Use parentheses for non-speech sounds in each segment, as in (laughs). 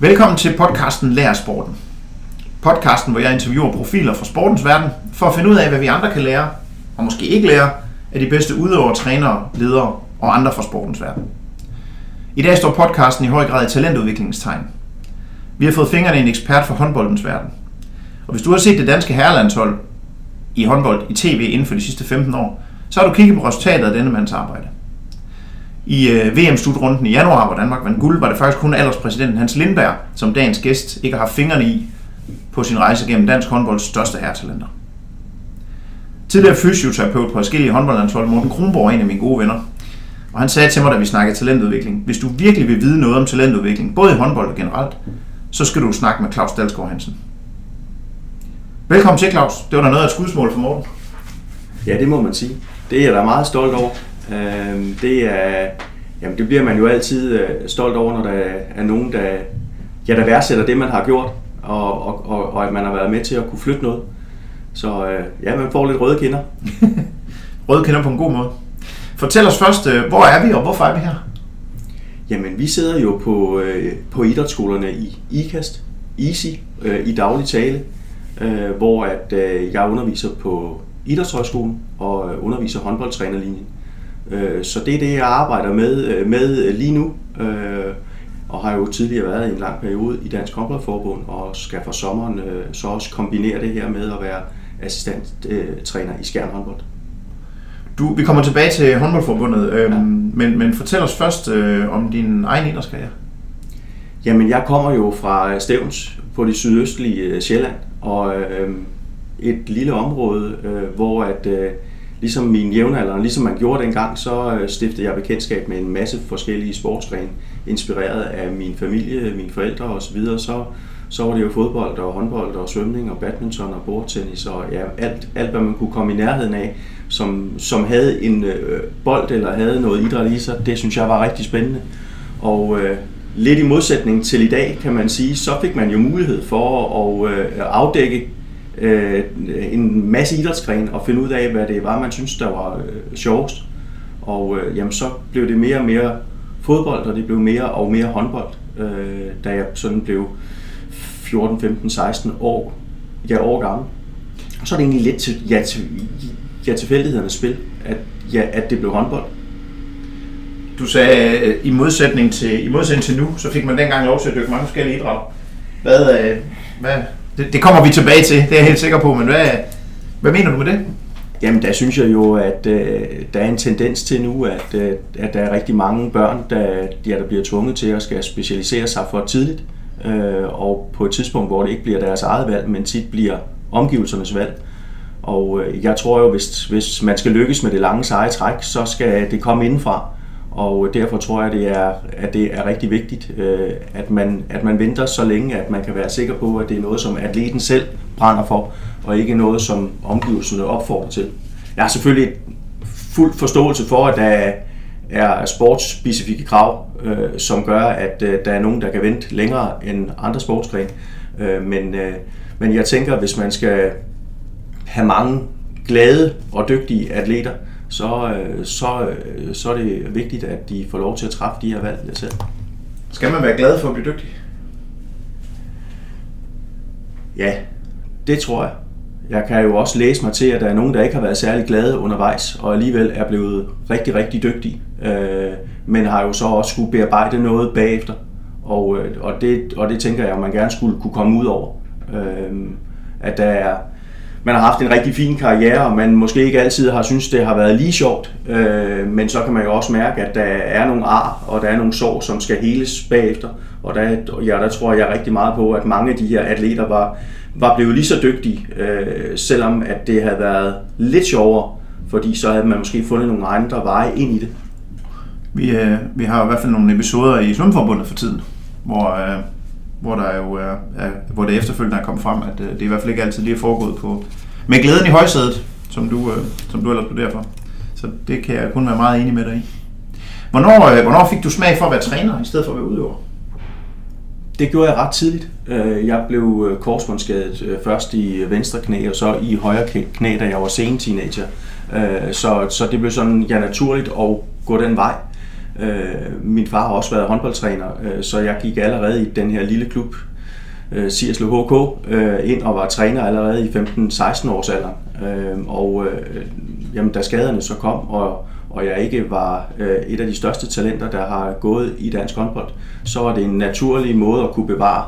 Velkommen til podcasten Lær Sporten. Podcasten, hvor jeg interviewer profiler fra sportens verden, for at finde ud af, hvad vi andre kan lære, og måske ikke lære, af de bedste udøvere, trænere, ledere og andre fra sportens verden. I dag står podcasten i høj grad i talentudviklingstegn. Vi har fået fingrene i en ekspert fra håndboldens verden. Og hvis du har set det danske herrelandshold i håndbold i tv inden for de sidste 15 år, så har du kigget på resultatet af denne mands arbejde. I øh, VM-slutrunden i januar, hvor Danmark vandt guld, var det faktisk kun alderspræsidenten Hans Lindberg, som dagens gæst ikke har haft fingrene i på sin rejse gennem dansk håndbolds største herretalenter. Tidligere fysioterapeut på forskellige håndboldlandshold, Morten Kronborg er en af mine gode venner. Og han sagde til mig, da vi snakkede talentudvikling, hvis du virkelig vil vide noget om talentudvikling, både i håndbold og generelt, så skal du snakke med Claus Dalsgaard Hansen. Velkommen til, Claus. Det var da noget af et skudsmål for Morten. Ja, det må man sige. Det er jeg da meget stolt over. Øhm, det er, jamen det bliver man jo altid øh, stolt over, når der er nogen, der, ja, der værdsætter det, man har gjort, og, og, og, og at man har været med til at kunne flytte noget. Så øh, ja, man får lidt røde kinder. (laughs) røde kinder på en god måde. Fortæl os først, øh, hvor er vi, og hvorfor er vi her? Jamen, vi sidder jo på, på idrætsskolerne i IKAST, EASY, i daglig tale, hvor at jeg underviser på Idrætshøjskolen og underviser håndboldtrænerlinjen. Øh, så det er det, jeg arbejder med, øh, med lige nu, øh, og har jo tidligere været i en lang periode i Dansk Håndboldforbund, og skal for sommeren så også kombinere det her med at være assistenttræner i Skjern Håndbold. Du, vi kommer tilbage til håndboldforbundet, øh, ja. men, men fortæl os først øh, om din egen idrætskarriere. Jamen, jeg kommer jo fra Stævns på det sydøstlige Sjælland, og øh, et lille område, øh, hvor at øh, ligesom min jævnaldrende, ligesom man gjorde dengang, så øh, stiftede jeg bekendtskab med en masse forskellige sportsgrene, inspireret af min familie, mine forældre osv., så, så var det jo fodbold og håndbold og svømning og badminton og bordtennis og ja, alt, alt hvad man kunne komme i nærheden af, som, som havde en øh, bold eller havde noget idræt i sig, det synes jeg var rigtig spændende. Og øh, lidt i modsætning til i dag, kan man sige, så fik man jo mulighed for at øh, afdække øh, en masse idrætsgren og finde ud af, hvad det var, man synes, der var øh, sjovest. Og øh, jamen, så blev det mere og mere fodbold, og det blev mere og mere håndbold, øh, da jeg sådan blev 14, 15, 16 år, ja, år gammel. Og så er det egentlig lidt til, ja, til, ja, tilfældighedernes spil, at, ja, at det blev håndbold. Du sagde, øh, i modsætning til, i modsætning til nu, så fik man dengang lov til at dykke mange forskellige idrætter. Hvad, øh, hvad, det, det kommer vi tilbage til, det er jeg helt sikker på, men hvad, hvad mener du med det? Jamen, der synes jeg jo, at øh, der er en tendens til nu, at, øh, at der er rigtig mange børn, der, ja, der bliver tvunget til at skal specialisere sig for tidligt, øh, og på et tidspunkt, hvor det ikke bliver deres eget valg, men tit bliver omgivelsernes valg. Og øh, jeg tror jo, hvis, hvis man skal lykkes med det lange seje træk, så skal det komme indenfra. Og derfor tror jeg, det er, at det er rigtig vigtigt, øh, at, man, at man venter så længe, at man kan være sikker på, at det er noget, som atleten selv brænder for, og ikke noget, som omgivelserne opfordrer til. Jeg har selvfølgelig fuld forståelse for, at der er sportsspecifikke krav, øh, som gør, at øh, der er nogen, der kan vente længere end andre sportsgrene. men, men jeg tænker, hvis man skal have mange glade og dygtige atleter, så, øh, så, øh, så er det vigtigt, at de får lov til at træffe de her valg selv. Skal man være glad for at blive dygtig? Ja, det tror jeg. Jeg kan jo også læse mig til, at der er nogen, der ikke har været særlig glade undervejs, og alligevel er blevet rigtig, rigtig dygtige, øh, men har jo så også skulle bearbejde noget bagefter. Og, og, det, og det tænker jeg, at man gerne skulle kunne komme ud over. at der er, man har haft en rigtig fin karriere, og man måske ikke altid har synes det har været lige sjovt. Øh, men så kan man jo også mærke, at der er nogle ar, og der er nogle sår, som skal heles bagefter. Og der, ja, der tror jeg rigtig meget på, at mange af de her atleter var, var blevet lige så dygtige, øh, selvom at det havde været lidt sjovere, fordi så havde man måske fundet nogle andre veje ind i det. Vi, øh, vi har i hvert fald nogle episoder i Svømmeforbundet for tiden, hvor, øh, hvor der jo er, er, hvor det efterfølgende er kommet frem, at øh, det i hvert fald ikke altid lige er foregået på, med glæden i højsædet, som du, øh, som du ellers studerer for. Så det kan jeg kun være meget enig med dig i. Hvornår, øh, hvornår fik du smag for at være træner, i stedet for at være udøver? Det gjorde jeg ret tidligt. Øh, jeg blev øh, korsbåndsskadet øh, først i venstre knæ, og så i højre knæ, da jeg var sen teenager. Så, så det blev sådan ja, naturligt at gå den vej. Øh, min far har også været håndboldtræner, øh, så jeg gik allerede i den her lille klub, øh, Sierslev HK, øh, ind og var træner allerede i 15-16 års alder. Øh, og øh, jamen, da skaderne så kom, og, og jeg ikke var øh, et af de største talenter, der har gået i dansk håndbold, så var det en naturlig måde at kunne bevare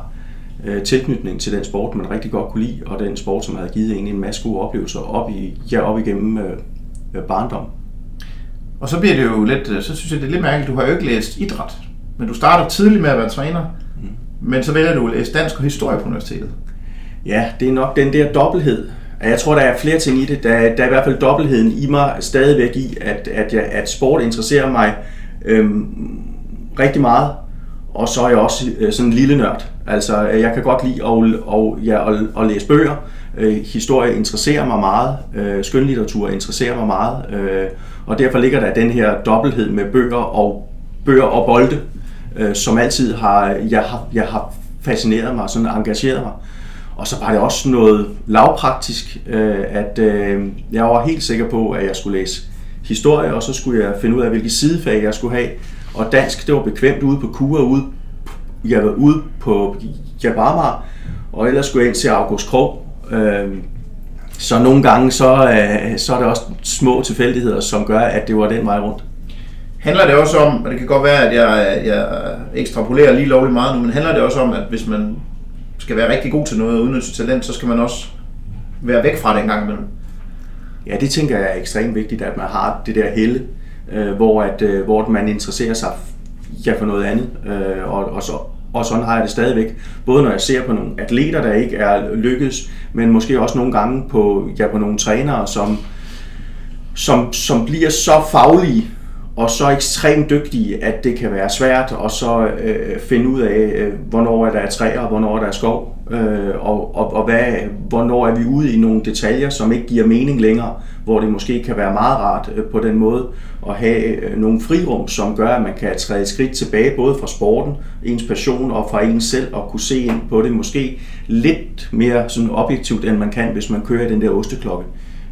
øh, tilknytning til den sport, man rigtig godt kunne lide, og den sport, som havde givet en en masse gode oplevelser op, i, ja, op igennem øh, øh barndommen. barndom. Og så bliver det jo lidt, øh, så synes jeg, det er lidt mærkeligt, du har jo ikke læst idræt, men du starter tidligt med at være træner, mm. men så vælger du at læse dansk og historie på universitetet. Ja, det er nok den der dobbelthed. Jeg tror, der er flere ting i det. Der, der er i hvert fald dobbeltheden i mig stadigvæk i, at, at, jeg, at sport interesserer mig øhm, rigtig meget. Og så er jeg også øh, sådan en lille nørd. Altså, jeg kan godt lide at, og, ja, at, at læse bøger. Øh, historie interesserer mig meget. Øh, skønlitteratur interesserer mig meget. Øh, og derfor ligger der den her dobbelthed med bøger og bøger og bolde, øh, som altid har jeg, har, jeg har fascineret mig, sådan engageret mig. Og så var det også noget lavpraktisk, øh, at øh, jeg var helt sikker på, at jeg skulle læse historie, og så skulle jeg finde ud af, hvilke sidefag jeg skulle have. Og dansk, det var bekvemt ude på Kura, ude, jeg var ude på Jabama, og ellers skulle jeg ind til August Krog. Øh, så nogle gange, så, øh, så er det også små tilfældigheder, som gør, at det var den vej rundt. Handler det også om, og det kan godt være, at jeg, jeg ekstrapolerer lige lovligt meget nu, men handler det også om, at hvis man skal være rigtig god til noget og udnytte sit talent, så skal man også være væk fra det en gang imellem? Ja, det tænker jeg er ekstremt vigtigt, at man har det der helle, øh, hvor, at, øh, hvor man interesserer sig ja, for noget andet, øh, og, og så og sådan har jeg det stadigvæk. Både når jeg ser på nogle atleter, der ikke er lykkedes, men måske også nogle gange på, ja, på nogle trænere, som, som, som bliver så faglige og så ekstremt dygtige, at det kan være svært at så øh, finde ud af, øh, hvornår er der er træer, og hvornår er der er skov, øh, og, og, og hvad, hvornår er vi ude i nogle detaljer, som ikke giver mening længere, hvor det måske kan være meget rart øh, på den måde at have øh, nogle frirum, som gør, at man kan træde et skridt tilbage, både fra sporten, ens passion og fra ens selv, og kunne se ind på det måske lidt mere sådan objektivt, end man kan, hvis man kører den der osteklokke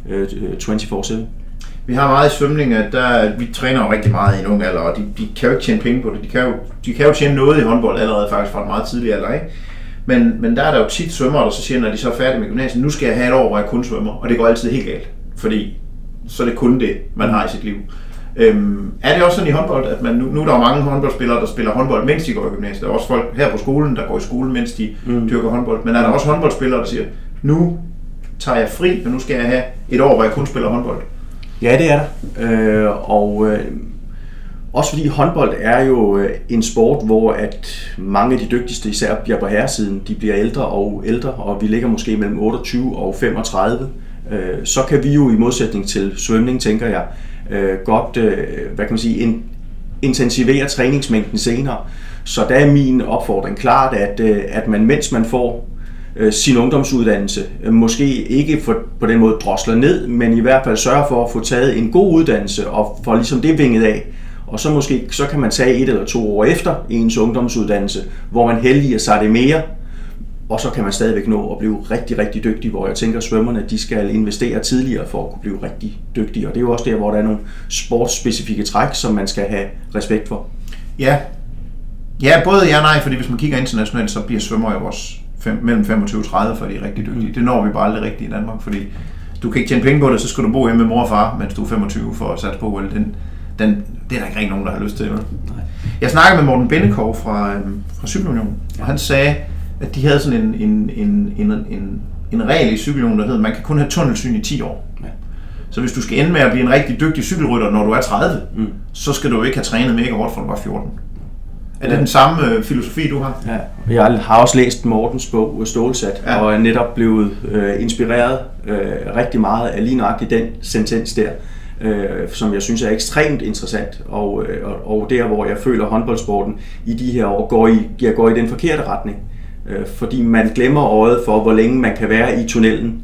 øh, 24-7. Vi har meget i svømning, at der, vi træner jo rigtig meget i en ung alder, og de, de kan jo ikke tjene penge på det. De kan, jo, de kan jo tjene noget i håndbold allerede faktisk fra en meget tidlig alder, ikke? Men, men der er der jo tit svømmer, der så siger, når de så er færdige med gymnasiet, nu skal jeg have et år, hvor jeg kun svømmer, og det går altid helt galt, fordi så er det kun det, man har i sit liv. Øhm, er det også sådan i håndbold, at man, nu, nu er der jo mange håndboldspillere, der spiller håndbold, mens de går i gymnasiet. Der er også folk her på skolen, der går i skole, mens de mm. dyrker håndbold. Men er der også håndboldspillere, der siger, nu tager jeg fri, og nu skal jeg have et år, hvor jeg kun spiller håndbold? Ja, det er der. Øh, og øh, også fordi håndbold er jo øh, en sport, hvor at mange af de dygtigste, især bliver på herresiden, de bliver ældre og ældre, og vi ligger måske mellem 28 og 35. Øh, så kan vi jo i modsætning til svømning, tænker jeg, øh, godt, hvad kan man sige, intensivere træningsmængden senere. Så der er min opfordring klart, at, at man mens man får sin ungdomsuddannelse, måske ikke for, på den måde drosler ned, men i hvert fald sørger for at få taget en god uddannelse og få ligesom det vinget af. Og så måske så kan man tage et eller to år efter ens ungdomsuddannelse, hvor man heldiger sig det mere, og så kan man stadigvæk nå at blive rigtig, rigtig dygtig, hvor jeg tænker, at svømmerne de skal investere tidligere for at kunne blive rigtig dygtige. Og det er jo også der, hvor der er nogle sportsspecifikke træk, som man skal have respekt for. Ja, ja både ja og nej, fordi hvis man kigger internationalt, så bliver svømmer jo også fem, mellem 25 og 30, for de er rigtig dygtige. Mm. Det når vi bare aldrig rigtigt i Danmark, fordi du kan ikke tjene penge på det, så skal du bo hjemme med mor og far, mens du er 25 for at satse på OL. Den, den, det er der ikke rigtig nogen, der har lyst til. Nej. Jeg snakkede med Morten Bennekov fra, øhm, fra Cykelunion, ja. og han sagde, at de havde sådan en, en, en, en, en, en regel i Cykelunion, der hedder, at man kan kun have tunnelsyn i 10 år. Ja. Så hvis du skal ende med at blive en rigtig dygtig cykelrytter, når du er 30, mm. så skal du ikke have trænet mega hårdt, for du var 14. Er det den samme øh, filosofi, du har? Ja, jeg har også læst Mortens bog Stålsat, ja. og er netop blevet øh, inspireret øh, rigtig meget af lige nøjagtigt den sentens der, øh, som jeg synes er ekstremt interessant, og, øh, og der, hvor jeg føler, håndboldsporten i de her år går i, jeg går i den forkerte retning. Øh, fordi man glemmer øjet for, hvor længe man kan være i tunnelen,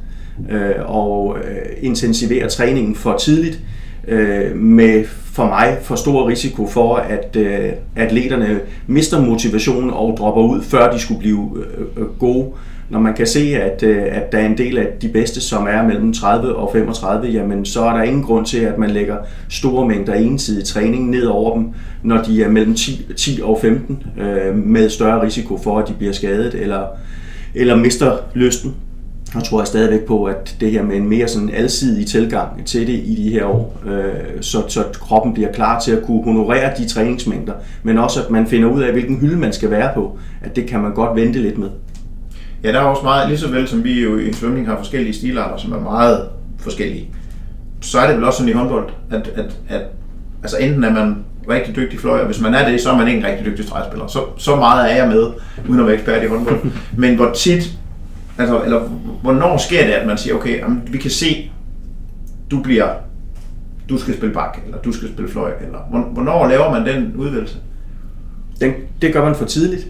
øh, og øh, intensivere træningen for tidligt, øh, med for mig for stor risiko for, at øh, atleterne mister motivationen og dropper ud, før de skulle blive øh, øh, gode når man kan se, at, øh, at der er en del af de bedste, som er mellem 30 og 35, jamen så er der ingen grund til, at man lægger store mængder ensidig træning ned over dem, når de er mellem 10, 10 og 15, øh, med større risiko for, at de bliver skadet eller, eller mister lysten. Jeg tror jeg stadigvæk på, at det her med en mere sådan alsidig tilgang til det i de her år, øh, så, så kroppen bliver klar til at kunne honorere de træningsmængder, men også at man finder ud af, hvilken hylde man skal være på, at det kan man godt vente lidt med. Ja, der er også meget, lige så vel som vi jo i svømning har forskellige stilarter, som er meget forskellige, så er det vel også sådan i håndbold, at, at, at altså enten er man rigtig dygtig fløj, hvis man er det, så er man ikke en rigtig dygtig stregspiller. Så, så meget er jeg med, uden at være ekspert i håndbold. (laughs) Men hvor tit, altså, eller hvornår sker det, at man siger, okay, jamen, vi kan se, du bliver, du skal spille bak, eller du skal spille fløj, eller hvornår laver man den udvalgelse? Den, det gør man for tidligt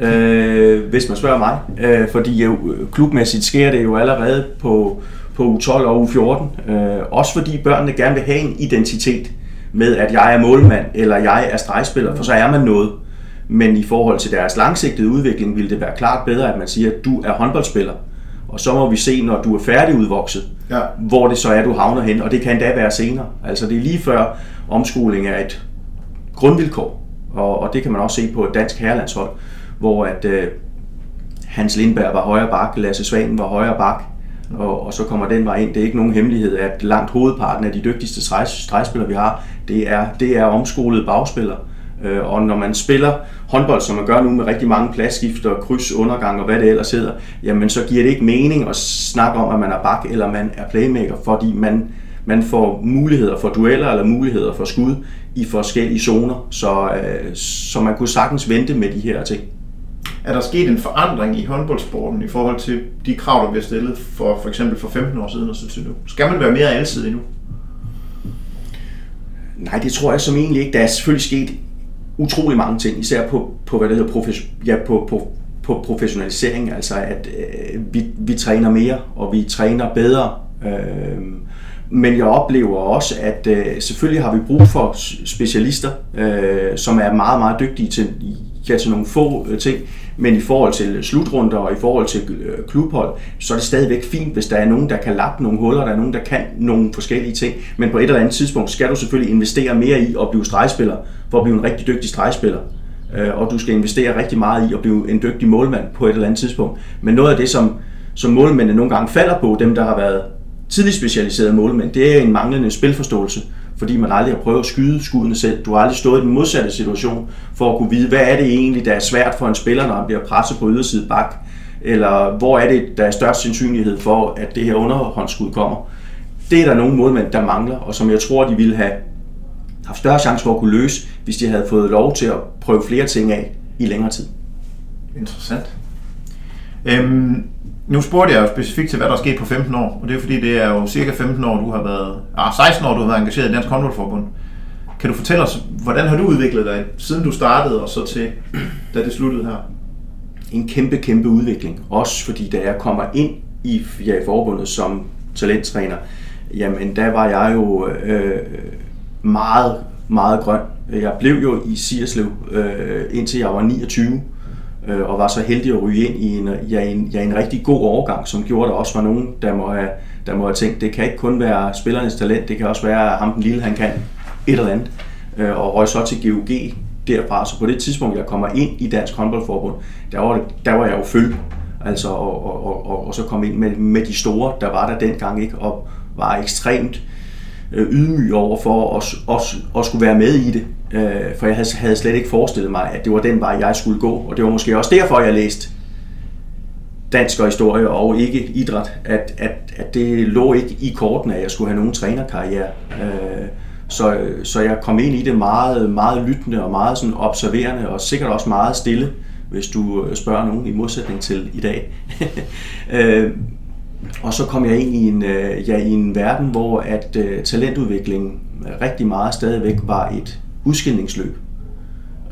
øh, hvis man spørger mig. Øh, fordi jo, klubmæssigt sker det jo allerede på, på U12 og U14. Øh, også fordi børnene gerne vil have en identitet med, at jeg er målmand, eller jeg er stregspiller, for så er man noget. Men i forhold til deres langsigtede udvikling, vil det være klart bedre, at man siger, at du er håndboldspiller. Og så må vi se, når du er færdigudvokset, ja. hvor det så er, du havner hen. Og det kan endda være senere. Altså det er lige før omskoling er et grundvilkår. Og, og det kan man også se på et dansk herrelandshold hvor at øh, Hans Lindberg var højre bak, Lasse Svanen var højre bak, og, og så kommer den vej ind. Det er ikke nogen hemmelighed, at langt hovedparten af de dygtigste stregspillere, vi har, det er, det er omskolede bagspillere. Øh, og når man spiller håndbold, som man gør nu med rigtig mange pladsskifter, kryds, undergang og hvad det ellers hedder, jamen så giver det ikke mening at snakke om, at man er bak eller man er playmaker, fordi man, man får muligheder for dueller eller muligheder for skud i forskellige zoner, så, øh, så man kunne sagtens vente med de her ting er der sket en forandring i håndboldsporten i forhold til de krav, der bliver stillet for for eksempel for 15 år siden og så til nu? Skal man være mere alsidig nu? Nej, det tror jeg som egentlig ikke. Der er selvfølgelig sket utrolig mange ting, især på, på hvad det hedder, profes, ja, på, på, på professionalisering, altså at øh, vi, vi træner mere, og vi træner bedre. Øh, men jeg oplever også, at øh, selvfølgelig har vi brug for specialister, øh, som er meget, meget dygtige til, ja, til nogle få øh, ting. Men i forhold til slutrunder og i forhold til øh, klubhold, så er det stadigvæk fint, hvis der er nogen, der kan lappe nogle huller, der er nogen, der kan nogle forskellige ting. Men på et eller andet tidspunkt skal du selvfølgelig investere mere i at blive stregspiller, for at blive en rigtig dygtig stregspiller. Øh, og du skal investere rigtig meget i at blive en dygtig målmand på et eller andet tidspunkt. Men noget af det, som, som målmændene nogle gange falder på, dem der har været tidligt specialiserede målmænd, det er en manglende spilforståelse fordi man aldrig har prøvet at skyde skuddene selv. Du har aldrig stået i den modsatte situation for at kunne vide, hvad er det egentlig, der er svært for en spiller, når han bliver presset på yderside bak, eller hvor er det, der er størst sandsynlighed for, at det her underhåndsskud kommer. Det er der nogle målmænd, der mangler, og som jeg tror, de ville have haft større chance for at kunne løse, hvis de havde fået lov til at prøve flere ting af i længere tid. Interessant. Øhm, nu spurgte jeg jo specifikt til, hvad der er sket på 15 år, og det er fordi, det er jo cirka 15 år, du har været, ah, 16 år, du har været engageret i Dansk Håndboldforbund. Kan du fortælle os, hvordan har du udviklet dig, siden du startede og så til, da det sluttede her? En kæmpe, kæmpe udvikling. Også fordi, da jeg kommer ind i, ja, i forbundet som talenttræner, jamen der var jeg jo øh, meget, meget grøn. Jeg blev jo i Sierslev, øh, indtil jeg var 29 øh, og var så heldig at ryge ind i en, ja, en, ja, en rigtig god overgang, som gjorde, at der også var nogen, der må, have, der må have tænkt, det kan ikke kun være spillernes talent, det kan også være ham den lille, han kan et eller andet. Øh, og røg så til GOG derfra, så på det tidspunkt, jeg kommer ind i Dansk Håndboldforbund, der var, det, der var jeg jo følge. Altså, og, og, og, og så kom ind med, med de store, der var der dengang ikke, og var ekstremt øh, ydmyg over for at, at, at skulle være med i det. Øh, for jeg havde slet ikke forestillet mig, at det var den vej, jeg skulle gå. Og det var måske også derfor, jeg læste dansk og historie og ikke idræt. At, at, at det lå ikke i kortene, at jeg skulle have nogen trænerkarriere. Øh, så, så jeg kom ind i det meget, meget lyttende og meget sådan observerende og sikkert også meget stille, hvis du øh, spørger nogen i modsætning til i dag. (laughs) øh, og så kom jeg ind i en, øh, ja, i en verden, hvor at uh, talentudviklingen rigtig meget stadigvæk var et udskillingsløb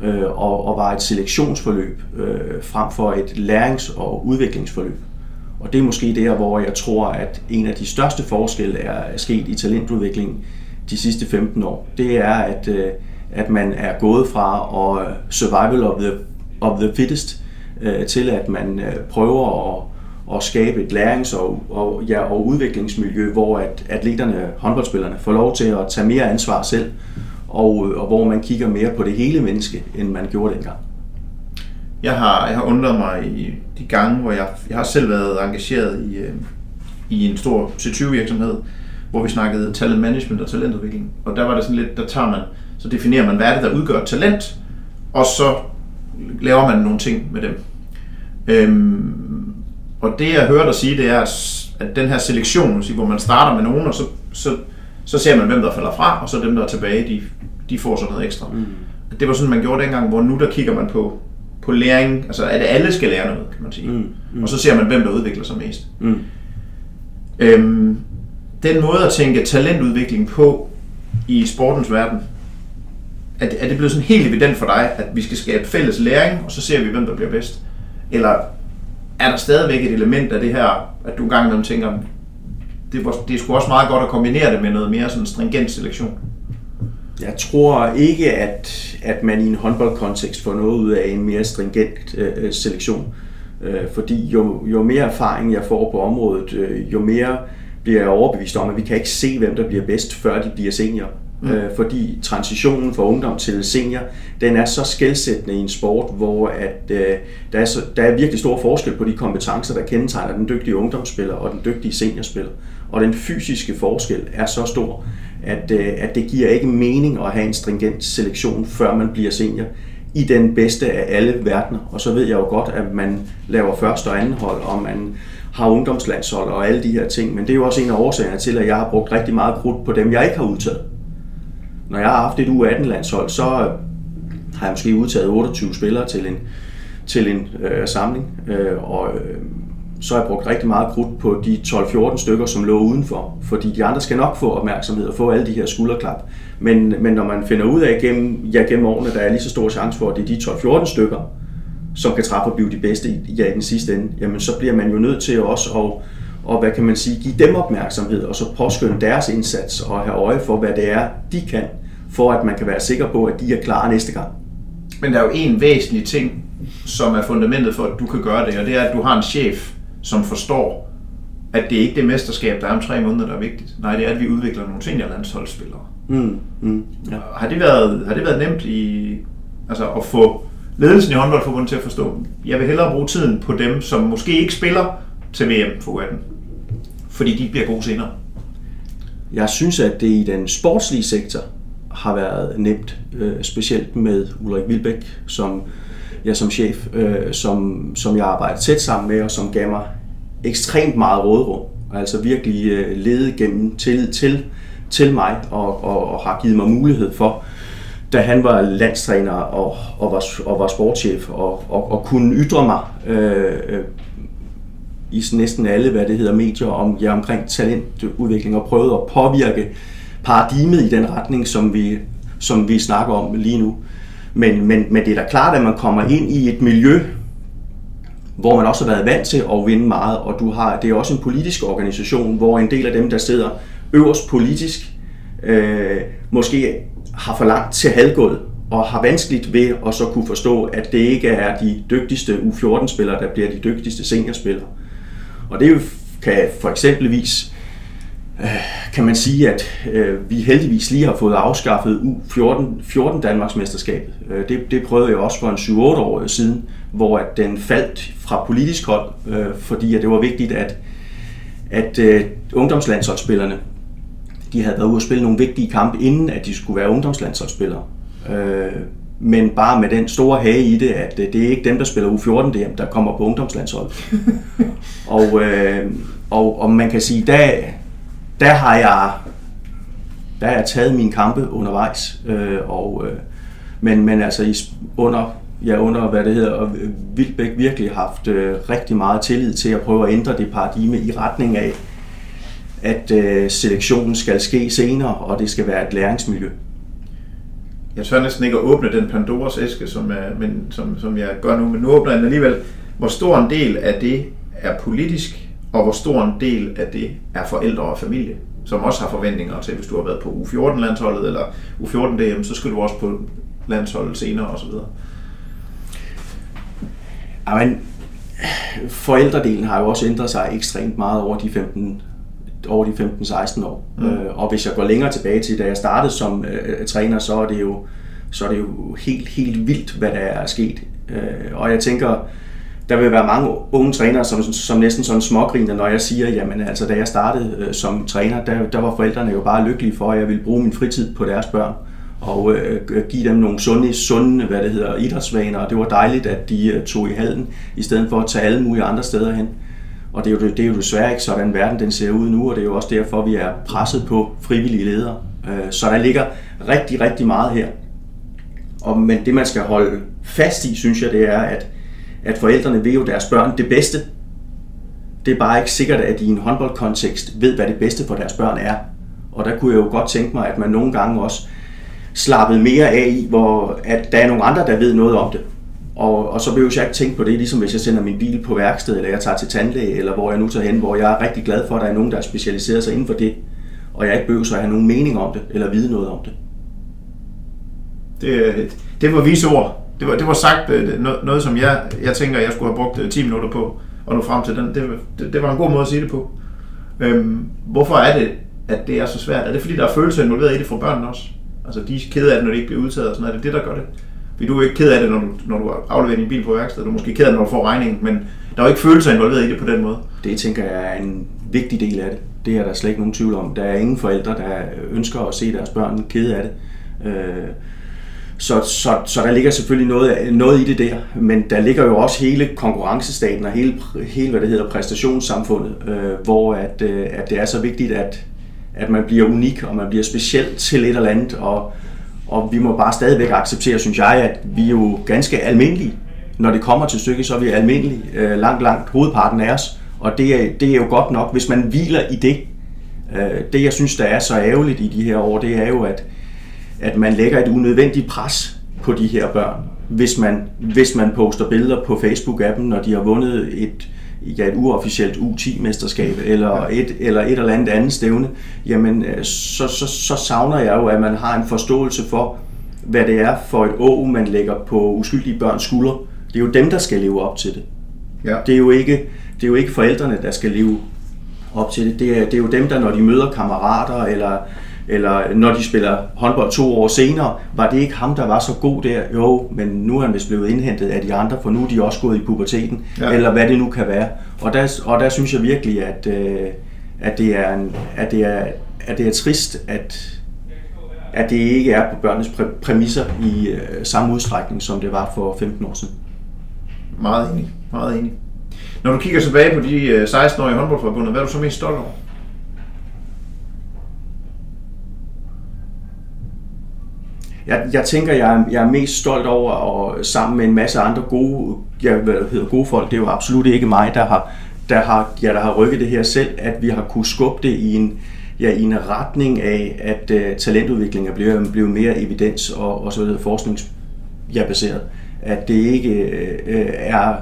øh, og, og var et selektionsforløb øh, frem for et lærings- og udviklingsforløb. Og det er måske der, hvor jeg tror, at en af de største forskelle er sket i talentudviklingen de sidste 15 år. Det er, at, øh, at man er gået fra at survival of the, of the fittest øh, til, at man øh, prøver at og skabe et lærings- og, og, ja, og udviklingsmiljø, hvor at atleterne, håndboldspillerne, får lov til at tage mere ansvar selv, og, øh, og hvor man kigger mere på det hele menneske, end man gjorde dengang. Jeg har, jeg har undret mig i de gange, hvor jeg, jeg har selv været engageret i, øh, i en stor C20-virksomhed, hvor vi snakkede talent management og talentudvikling. Og der var det sådan lidt, der tager man, så definerer man, hvad er det, der udgør talent, og så laver man nogle ting med dem. Øhm, og det jeg hører dig sige, det er, at den her selektion, hvor man starter med nogen, og så, så, så ser man, hvem der falder fra, og så dem, der er tilbage, de, de får sådan noget ekstra. Mm. Det var sådan, man gjorde dengang, hvor nu der kigger man på, på læring, altså at alle skal lære noget, kan man sige. Mm. Mm. Og så ser man, hvem der udvikler sig mest. Mm. Øhm, den måde at tænke talentudvikling på i sportens verden, er det, er det blevet sådan helt evident for dig, at vi skal skabe fælles læring, og så ser vi, hvem der bliver bedst? Eller er der stadigvæk et element af det her, at du engang imellem tænker, det, var, det er sgu også meget godt at kombinere det med noget mere sådan stringent selektion? Jeg tror ikke, at, at man i en håndboldkontekst får noget ud af en mere stringent øh, selektion. Øh, fordi jo, jo mere erfaring jeg får på området, øh, jo mere bliver jeg overbevist om, at vi kan ikke se, hvem der bliver bedst, før de bliver senior. Mm. Øh, fordi transitionen fra ungdom til senior, den er så skældsættende i en sport, hvor at, øh, der, er så, der er virkelig stor forskel på de kompetencer, der kendetegner den dygtige ungdomsspiller og den dygtige seniorspiller. Og den fysiske forskel er så stor, at, øh, at det giver ikke mening at have en stringent selektion, før man bliver senior i den bedste af alle verdener. Og så ved jeg jo godt, at man laver første og anden hold, og man har ungdomslandshold og alle de her ting. Men det er jo også en af årsagerne til, at jeg har brugt rigtig meget krudt på dem, jeg ikke har udtaget. Når jeg har haft et U18-landshold, så har jeg måske udtaget 28 spillere til en, til en øh, samling. Øh, og øh, så har jeg brugt rigtig meget krudt på de 12-14 stykker, som lå udenfor. Fordi de andre skal nok få opmærksomhed og få alle de her skulderklap. Men, men når man finder ud af gennem, ja, gennem årene, der er lige så stor chance for, at det er de 12-14 stykker, som kan træffe og blive de bedste i, ja, i den sidste ende, jamen så bliver man jo nødt til også at og hvad kan man sige, give dem opmærksomhed, og så påskynde deres indsats og have øje for, hvad det er, de kan, for at man kan være sikker på, at de er klar næste gang. Men der er jo en væsentlig ting, som er fundamentet for, at du kan gøre det, og det er, at du har en chef, som forstår, at det er ikke det mesterskab, der er om tre måneder, der er vigtigt. Nej, det er, at vi udvikler nogle seniorlandsholdsspillere. Mm, mm, ja. har, det været, har det været nemt i, altså at få ledelsen i håndboldforbundet til at forstå, jeg vil hellere bruge tiden på dem, som måske ikke spiller til VM for 18, fordi de bliver gode senere? Jeg synes, at det i den sportslige sektor har været nemt, øh, specielt med Ulrik Vilbæk som, jeg som chef, øh, som, som jeg arbejder tæt sammen med, og som gav mig ekstremt meget rådrum. Altså virkelig øh, ledet gennem tillid til, til mig, og, og, og har givet mig mulighed for, da han var landstræner og, og, var, og var sportschef, og, og, og kunne ytre mig øh, øh i næsten alle, hvad det hedder, medier om, ja, omkring talentudvikling, og prøvede at påvirke paradigmet i den retning, som vi, som vi snakker om lige nu. Men, men, men det er da klart, at man kommer ind i et miljø, hvor man også har været vant til at vinde meget, og du har, det er også en politisk organisation, hvor en del af dem, der sidder øverst politisk, øh, måske har for langt til halvgulvet, og har vanskeligt ved at så kunne forstå, at det ikke er de dygtigste U14-spillere, der bliver de dygtigste seniorspillere. Og det kan for eksempelvis øh, kan man sige, at øh, vi heldigvis lige har fået afskaffet U14 14 Danmarksmesterskabet. Øh, det, det prøvede jeg også for en 7-8 år siden, hvor at den faldt fra politisk hold, fordi at det var vigtigt, at, at ungdomslandsholdsspillerne de havde været ude og spille nogle vigtige kampe, inden at de skulle være ungdomslandsholdsspillere. men bare med den store hage i det, at det er ikke dem, der spiller U14 DM, der kommer på ungdomslandsholdet. (laughs) og, øh, og, og man kan sige, der, der har jeg der har jeg taget mine kampe undervejs. Øh, og, øh, men, men altså i, under, ja, under, hvad det hedder, og Vildbæk virkelig haft øh, rigtig meget tillid til at prøve at ændre det paradigme i retning af, at øh, selektionen skal ske senere, og det skal være et læringsmiljø. Jeg tør næsten ikke at åbne den Pandoras æske, som, er, men, som, som jeg gør nu, men nu åbner jeg alligevel. Hvor stor en del af det er politisk, og hvor stor en del af det er forældre og familie, som også har forventninger til, hvis du har været på U14-landsholdet eller U14-DM, så skal du også på landsholdet senere osv. Amen, forældredelen har jo også ændret sig ekstremt meget over de 15 over de 15-16 år. Mm. Øh, og hvis jeg går længere tilbage til, da jeg startede som øh, træner, så er det jo så er det jo helt, helt vildt, hvad der er sket. Øh, og jeg tænker, der vil være mange unge trænere, som, som næsten sådan smågriner, når jeg siger, jamen altså, da jeg startede øh, som træner, der, der var forældrene jo bare lykkelige for, at jeg ville bruge min fritid på deres børn og øh, give dem nogle sunde, sunde hvad det hedder, idrætsvaner, og det var dejligt, at de øh, tog i halen, i stedet for at tage alle mulige andre steder hen. Og det er, jo, det er jo desværre ikke sådan, verden den ser ud nu, og det er jo også derfor, vi er presset på frivillige ledere. Øh, så der ligger rigtig, rigtig meget her. Og, men det, man skal holde fast i, synes jeg, det er, at, at forældrene vil jo deres børn det bedste. Det er bare ikke sikkert, at de i en håndboldkontekst ved, hvad det bedste for deres børn er. Og der kunne jeg jo godt tænke mig, at man nogle gange også slappet mere af i, hvor at der er nogle andre, der ved noget om det. Og, og så behøver jeg ikke tænke på det, ligesom hvis jeg sender min bil på værksted, eller jeg tager til tandlæge, eller hvor jeg nu tager hen, hvor jeg er rigtig glad for, at der er nogen, der er specialiseret sig inden for det, og jeg ikke behøver så at have nogen mening om det, eller vide noget om det. Det, det var vise ord. Det var, det var sagt øh, noget, noget, som jeg, jeg tænker, jeg skulle have brugt øh, 10 minutter på at nå frem til den. Det, det, det var en god måde at sige det på. Øhm, hvorfor er det, at det er så svært? Er det fordi, der er følelser involveret i det fra børnene også? Altså, de er kede af det, når de ikke bliver udtaget og sådan noget. Er det det, der gør det? Fordi du er ikke ked af det, når du, når du afleverer din bil på værkstedet. Du er måske ked af det, når du får regningen, men der er jo ikke følelser involveret i det på den måde. Det tænker jeg er en vigtig del af det. Det er der slet ikke nogen tvivl om. Der er ingen forældre, der ønsker at se deres børn kede af det. Øh, så, så, så der ligger selvfølgelig noget, noget i det der, men der ligger jo også hele konkurrencestaten og hele, hele hvad det hedder, præstationssamfundet, øh, hvor at, øh, at det er så vigtigt, at, at man bliver unik, og man bliver speciel til et eller andet, og, og vi må bare stadigvæk acceptere, synes jeg, at vi er jo ganske almindelige. Når det kommer til stykket, så er vi almindelige, øh, langt, langt hovedparten af os, og det er, det er jo godt nok, hvis man hviler i det. Øh, det, jeg synes, der er så ærgerligt i de her år, det er jo, at, at man lægger et unødvendigt pres på de her børn, hvis man, hvis man poster billeder på Facebook-appen, når de har vundet et, ja, et uofficielt U10-mesterskab eller et, eller et eller andet andet stævne, jamen øh, så, så, så savner jeg jo, at man har en forståelse for, hvad det er for et å, man lægger på uskyldige børns skuldre. Det er jo dem, der skal leve op til det. Ja. Det, er jo ikke, det er jo ikke forældrene, der skal leve op til det. Det er, det er jo dem, der når de møder kammerater eller eller når de spiller håndbold to år senere, var det ikke ham, der var så god der? Jo, men nu er han vist blevet indhentet af de andre, for nu er de også gået i puberteten, ja. eller hvad det nu kan være. Og der, og der synes jeg virkelig, at, øh, at, det er en, at, det er, at det er trist, at, at det ikke er på børnenes præ- præmisser i øh, samme udstrækning, som det var for 15 år siden. Meget enig, meget enig. Når du kigger tilbage på de 16 år i håndboldforbundet, hvad er du så mest stolt over? Jeg, jeg tænker, jeg er, jeg er mest stolt over, og sammen med en masse andre gode, jeg, hvad hedder, gode folk, det er jo absolut ikke mig, der har, der har, ja, der har rykket det her selv, at vi har kunne skubbe det i en, ja, i en retning af, at øh, uh, talentudvikling er blevet, blevet mere evidens og, og så videre forskningsbaseret. At det ikke uh, er,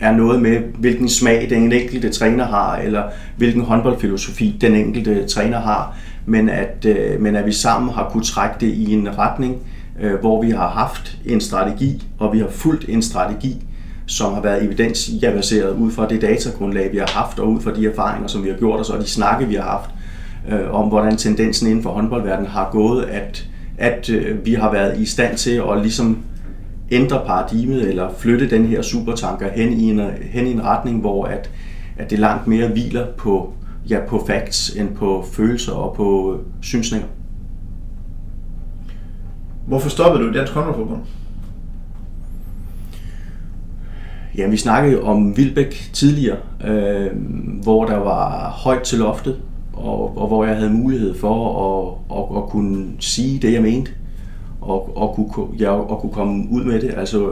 er noget med, hvilken smag den enkelte træner har, eller hvilken håndboldfilosofi den enkelte træner har, men at, uh, men at vi sammen har kunne trække det i en retning, øh, hvor vi har haft en strategi, og vi har fulgt en strategi, som har været evidensbaseret ud fra det datagrundlag, vi har haft, og ud fra de erfaringer, som vi har gjort, og så de snakke, vi har haft, øh, om hvordan tendensen inden for håndboldverdenen har gået, at, at øh, vi har været i stand til at ligesom ændre paradigmet, eller flytte den her supertanker hen i en, hen i en retning, hvor at, at det langt mere hviler på, ja, på facts, end på følelser og på øh, synsninger. Hvorfor stoppede du i Dansk Håndboldforbund? Ja, vi snakkede om Vilbæk tidligere, øh, hvor der var højt til loftet, og, og hvor jeg havde mulighed for at, at, at kunne sige det, jeg mente, og, og, kunne, ja, og kunne komme ud med det. Altså,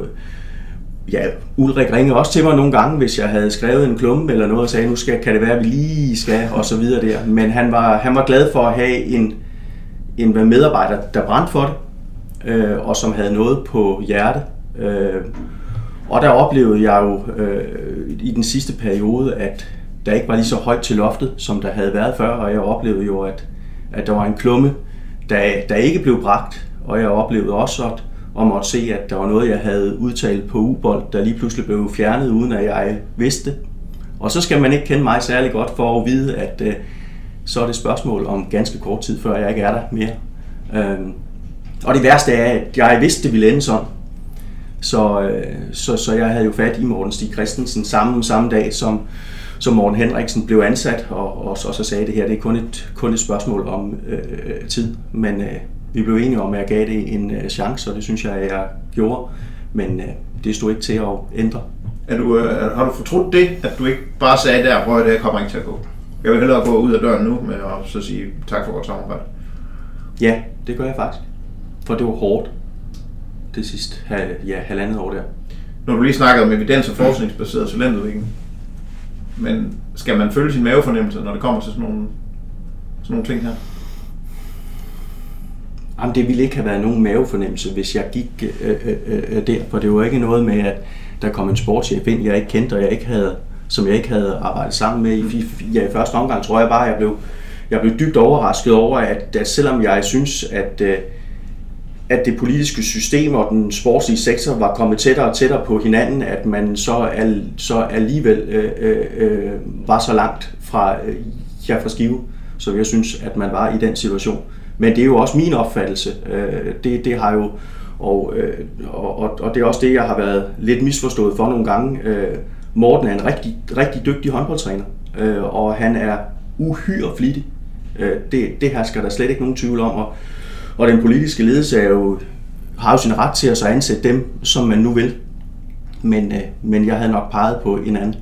ja, Ulrik ringede også til mig nogle gange, hvis jeg havde skrevet en klumme eller noget, og sagde, nu skal, kan det være, at vi lige skal, og så videre der. Men han var, han var glad for at have en, en medarbejder, der brændte for det, øh, og som havde noget på hjerte. Øh, og der oplevede jeg jo øh, i den sidste periode, at der ikke var lige så højt til loftet, som der havde været før, og jeg oplevede jo, at, at der var en klumme, der, der ikke blev bragt, og jeg oplevede også, at, og måtte se, at der var noget, jeg havde udtalt på ubold, der lige pludselig blev fjernet, uden at jeg vidste. Og så skal man ikke kende mig særlig godt for at vide, at øh, så er det spørgsmål om ganske kort tid, før jeg ikke er der mere. Øh, og det værste er, at jeg vidste, det ville ende sådan. Så, øh, så, så jeg havde jo fat i Morten Stig Christensen samme, samme dag, som, som Morten Henriksen blev ansat, og, og, og så sagde det her, det er kun et, kun et spørgsmål om øh, tid. Men øh, vi blev enige om, at jeg gav det en øh, chance, og det synes jeg, jeg gjorde. Men øh, det stod ikke til at ændre. Er du, øh, har du fortrudt det, at du ikke bare sagde der, hvor det kommer ikke til at gå? Jeg vil hellere gå ud af døren nu med at så sige tak for godt samarbejde. Ja, det gør jeg faktisk. For det var hårdt det sidste ja, halvandet år der. Når du lige snakkede om evidens og forskningsbaseret talentudvikling, men skal man følge sin mavefornemmelse, når det kommer til sådan nogle, sådan nogle ting her? Jamen, det ville ikke have været nogen mavefornemmelse, hvis jeg gik øh, øh, øh, der, for det var ikke noget med, at der kom en sportschef ind, jeg ikke kendte, og jeg ikke havde, som jeg ikke havde arbejdet sammen med. I, ja, i første omgang tror jeg bare, at jeg blev, jeg blev dybt overrasket over, at, at selvom jeg synes, at, øh, at det politiske system og den sportslige sektor var kommet tættere og tættere på hinanden, at man så, al, så alligevel øh, øh, øh var så langt fra, øh, ja, fra skive, så jeg synes, at man var i den situation. Men det er jo også min opfattelse. Øh, det, det har jo, og, øh, og, og det er også det, jeg har været lidt misforstået for nogle gange. Øh, Morten er en rigtig, rigtig dygtig håndboldtræner, øh, og han er uhyre flittig. Øh, det, det her skal der slet ikke nogen tvivl om, og, og den politiske ledelse er jo, har jo sin ret til at så ansætte dem, som man nu vil. Men, øh, men jeg havde nok peget på en anden.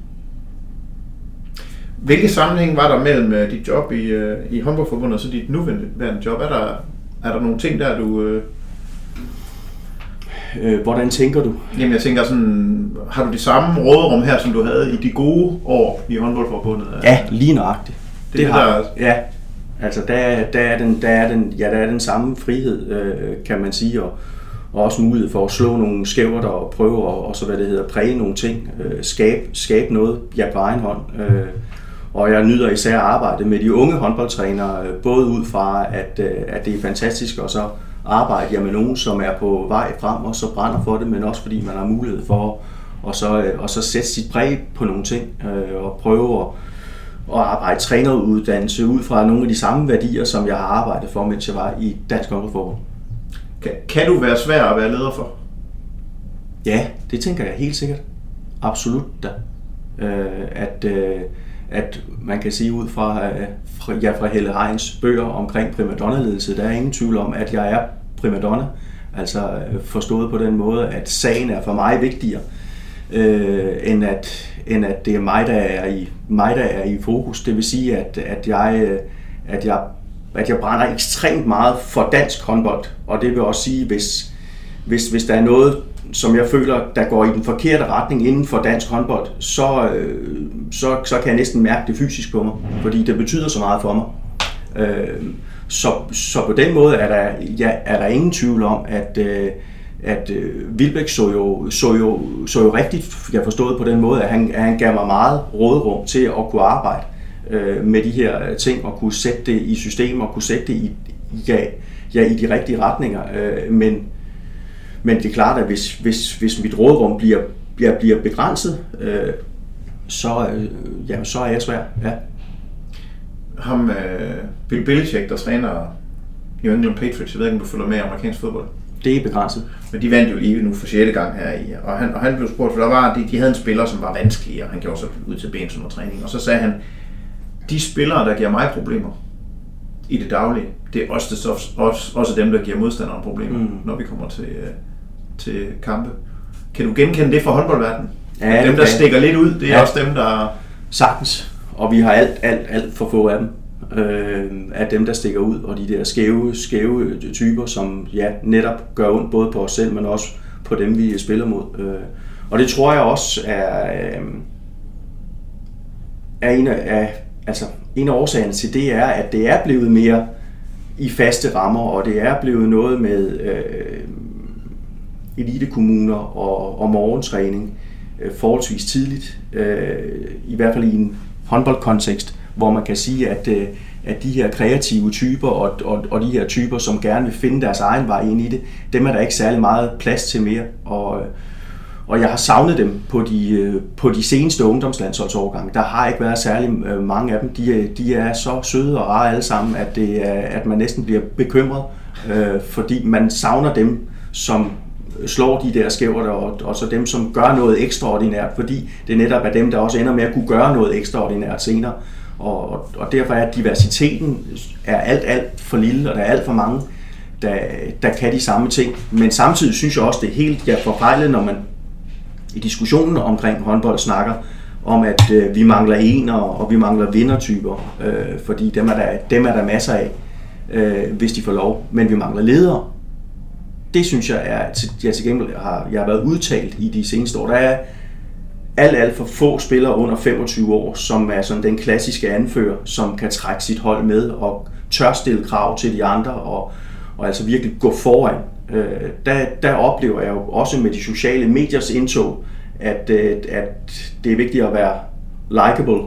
Hvilke sammenhæng var der mellem øh, dit job i, øh, i håndboldforbundet og så dit nuværende job? Er der, er der nogle ting der, du... Øh... Øh, hvordan tænker du? Jamen jeg tænker sådan, har du de samme råderum her, som du havde i de gode år i håndboldforbundet? Ja, lige nøjagtigt. Det, det har, der... Ja, altså der, der, er den, der, er den, ja, der er den samme frihed, øh, kan man sige, og, og også mulighed for at slå nogle skæver og prøve at, og så hvad det hedder, præge nogle ting, øh, skabe, skabe noget ja, på egen hånd. Øh, og jeg nyder især at arbejde med de unge håndboldtrænere, øh, både ud fra, at, øh, at det er fantastisk, og så arbejde jeg med nogen, som er på vej frem, og så brænder for det, men også fordi man har mulighed for at så, øh, og så sætte sit præg på nogle ting, øh, og prøve at, at arbejde træneruddannelse ud fra nogle af de samme værdier, som jeg har arbejdet for, mens jeg var i Dansk Håndboldforbund. Kan, kan du være svær at være leder for? Ja, det tænker jeg helt sikkert. Absolut da. Øh, at, øh, at man kan sige ud fra, øh, fra, ja, fra Helle Heins bøger omkring primadonna-ledelse, der er ingen tvivl om, at jeg er primadonna. Altså øh, forstået på den måde, at sagen er for mig vigtigere, øh, end, at, end at det er mig, der er i, mig, der er i fokus. Det vil sige, at, at, jeg, at, jeg, at jeg brænder ekstremt meget for dansk håndbold. Og det vil også sige, hvis, hvis, hvis der er noget, som jeg føler, der går i den forkerte retning inden for dansk håndbold, så, øh, så, så kan jeg næsten mærke det fysisk på mig, fordi det betyder så meget for mig. Øh, så, så på den måde er der, ja, er der ingen tvivl om, at, øh, at øh, Vilbæk så jo, så, jo, så jo rigtigt, jeg forstået på den måde, at han, at han gav mig meget rådrum til at kunne arbejde øh, med de her ting, og kunne sætte det i system, og kunne sætte det i, ja, ja, i de rigtige retninger. Øh, men men det er klart, at hvis, hvis, hvis mit rådrum bliver, bliver, bliver begrænset, øh, så, øh, ja, så er jeg svær. Ja. Ham, øh, Bill Belichick, der træner New England Patriots, jeg ved ikke, om du følger med amerikansk fodbold. Det er begrænset. Men de vandt jo lige nu for 6. gang her i, og han, og han blev spurgt, for der var, de, de havde en spiller, som var vanskelig, og han gjorde sig ud til ben under træning, og så sagde han, de spillere, der giver mig problemer i det daglige, det er også, det, også, også dem, der giver modstanderen problemer, mm. når vi kommer til, øh, til kampe. Kan du genkende det fra håndboldverdenen? Ja, dem, der stikker lidt ud, det er ja. også dem, der... Sagtens. Og vi har alt, alt, alt for få af dem. Øh, af dem, der stikker ud, og de der skæve, skæve typer, som ja, netop gør ondt både på os selv, men også på dem, vi spiller mod. Øh, og det tror jeg også er, øh, er en af, altså, en af årsagerne til det er, at det er blevet mere i faste rammer, og det er blevet noget med øh, elitekommuner og, og morgentræning øh, forholdsvis tidligt, øh, i hvert fald i en håndboldkontekst, hvor man kan sige, at, øh, at de her kreative typer og, og, og de her typer, som gerne vil finde deres egen vej ind i det, dem er der ikke særlig meget plads til mere. Og, og jeg har savnet dem på de, øh, på de seneste ungdomslandsholdsårgange. Der har ikke været særlig øh, mange af dem. De, de er så søde og rare alle sammen, at, det er, at man næsten bliver bekymret, øh, fordi man savner dem, som slår de der skæver og, og så dem, som gør noget ekstraordinært, fordi det netop er dem, der også ender med at kunne gøre noget ekstraordinært senere og, og derfor er diversiteten er alt, alt for lille, og der er alt for mange, der, der kan de samme ting. Men samtidig synes jeg også, det er helt ja, forfejlet, når man i diskussionen omkring håndbold snakker om, at øh, vi mangler ener, og vi mangler vindertyper, øh, fordi dem er, der, dem er der masser af, øh, hvis de får lov. Men vi mangler ledere, det synes jeg er, jeg til gengæld har, jeg har været udtalt i de seneste år. Der er alt, alt for få spillere under 25 år, som er sådan den klassiske anfører, som kan trække sit hold med og tør stille krav til de andre og, og altså virkelig gå foran. Øh, der, der oplever jeg jo også med de sociale mediers indtog, at, øh, at det er vigtigt at være likable,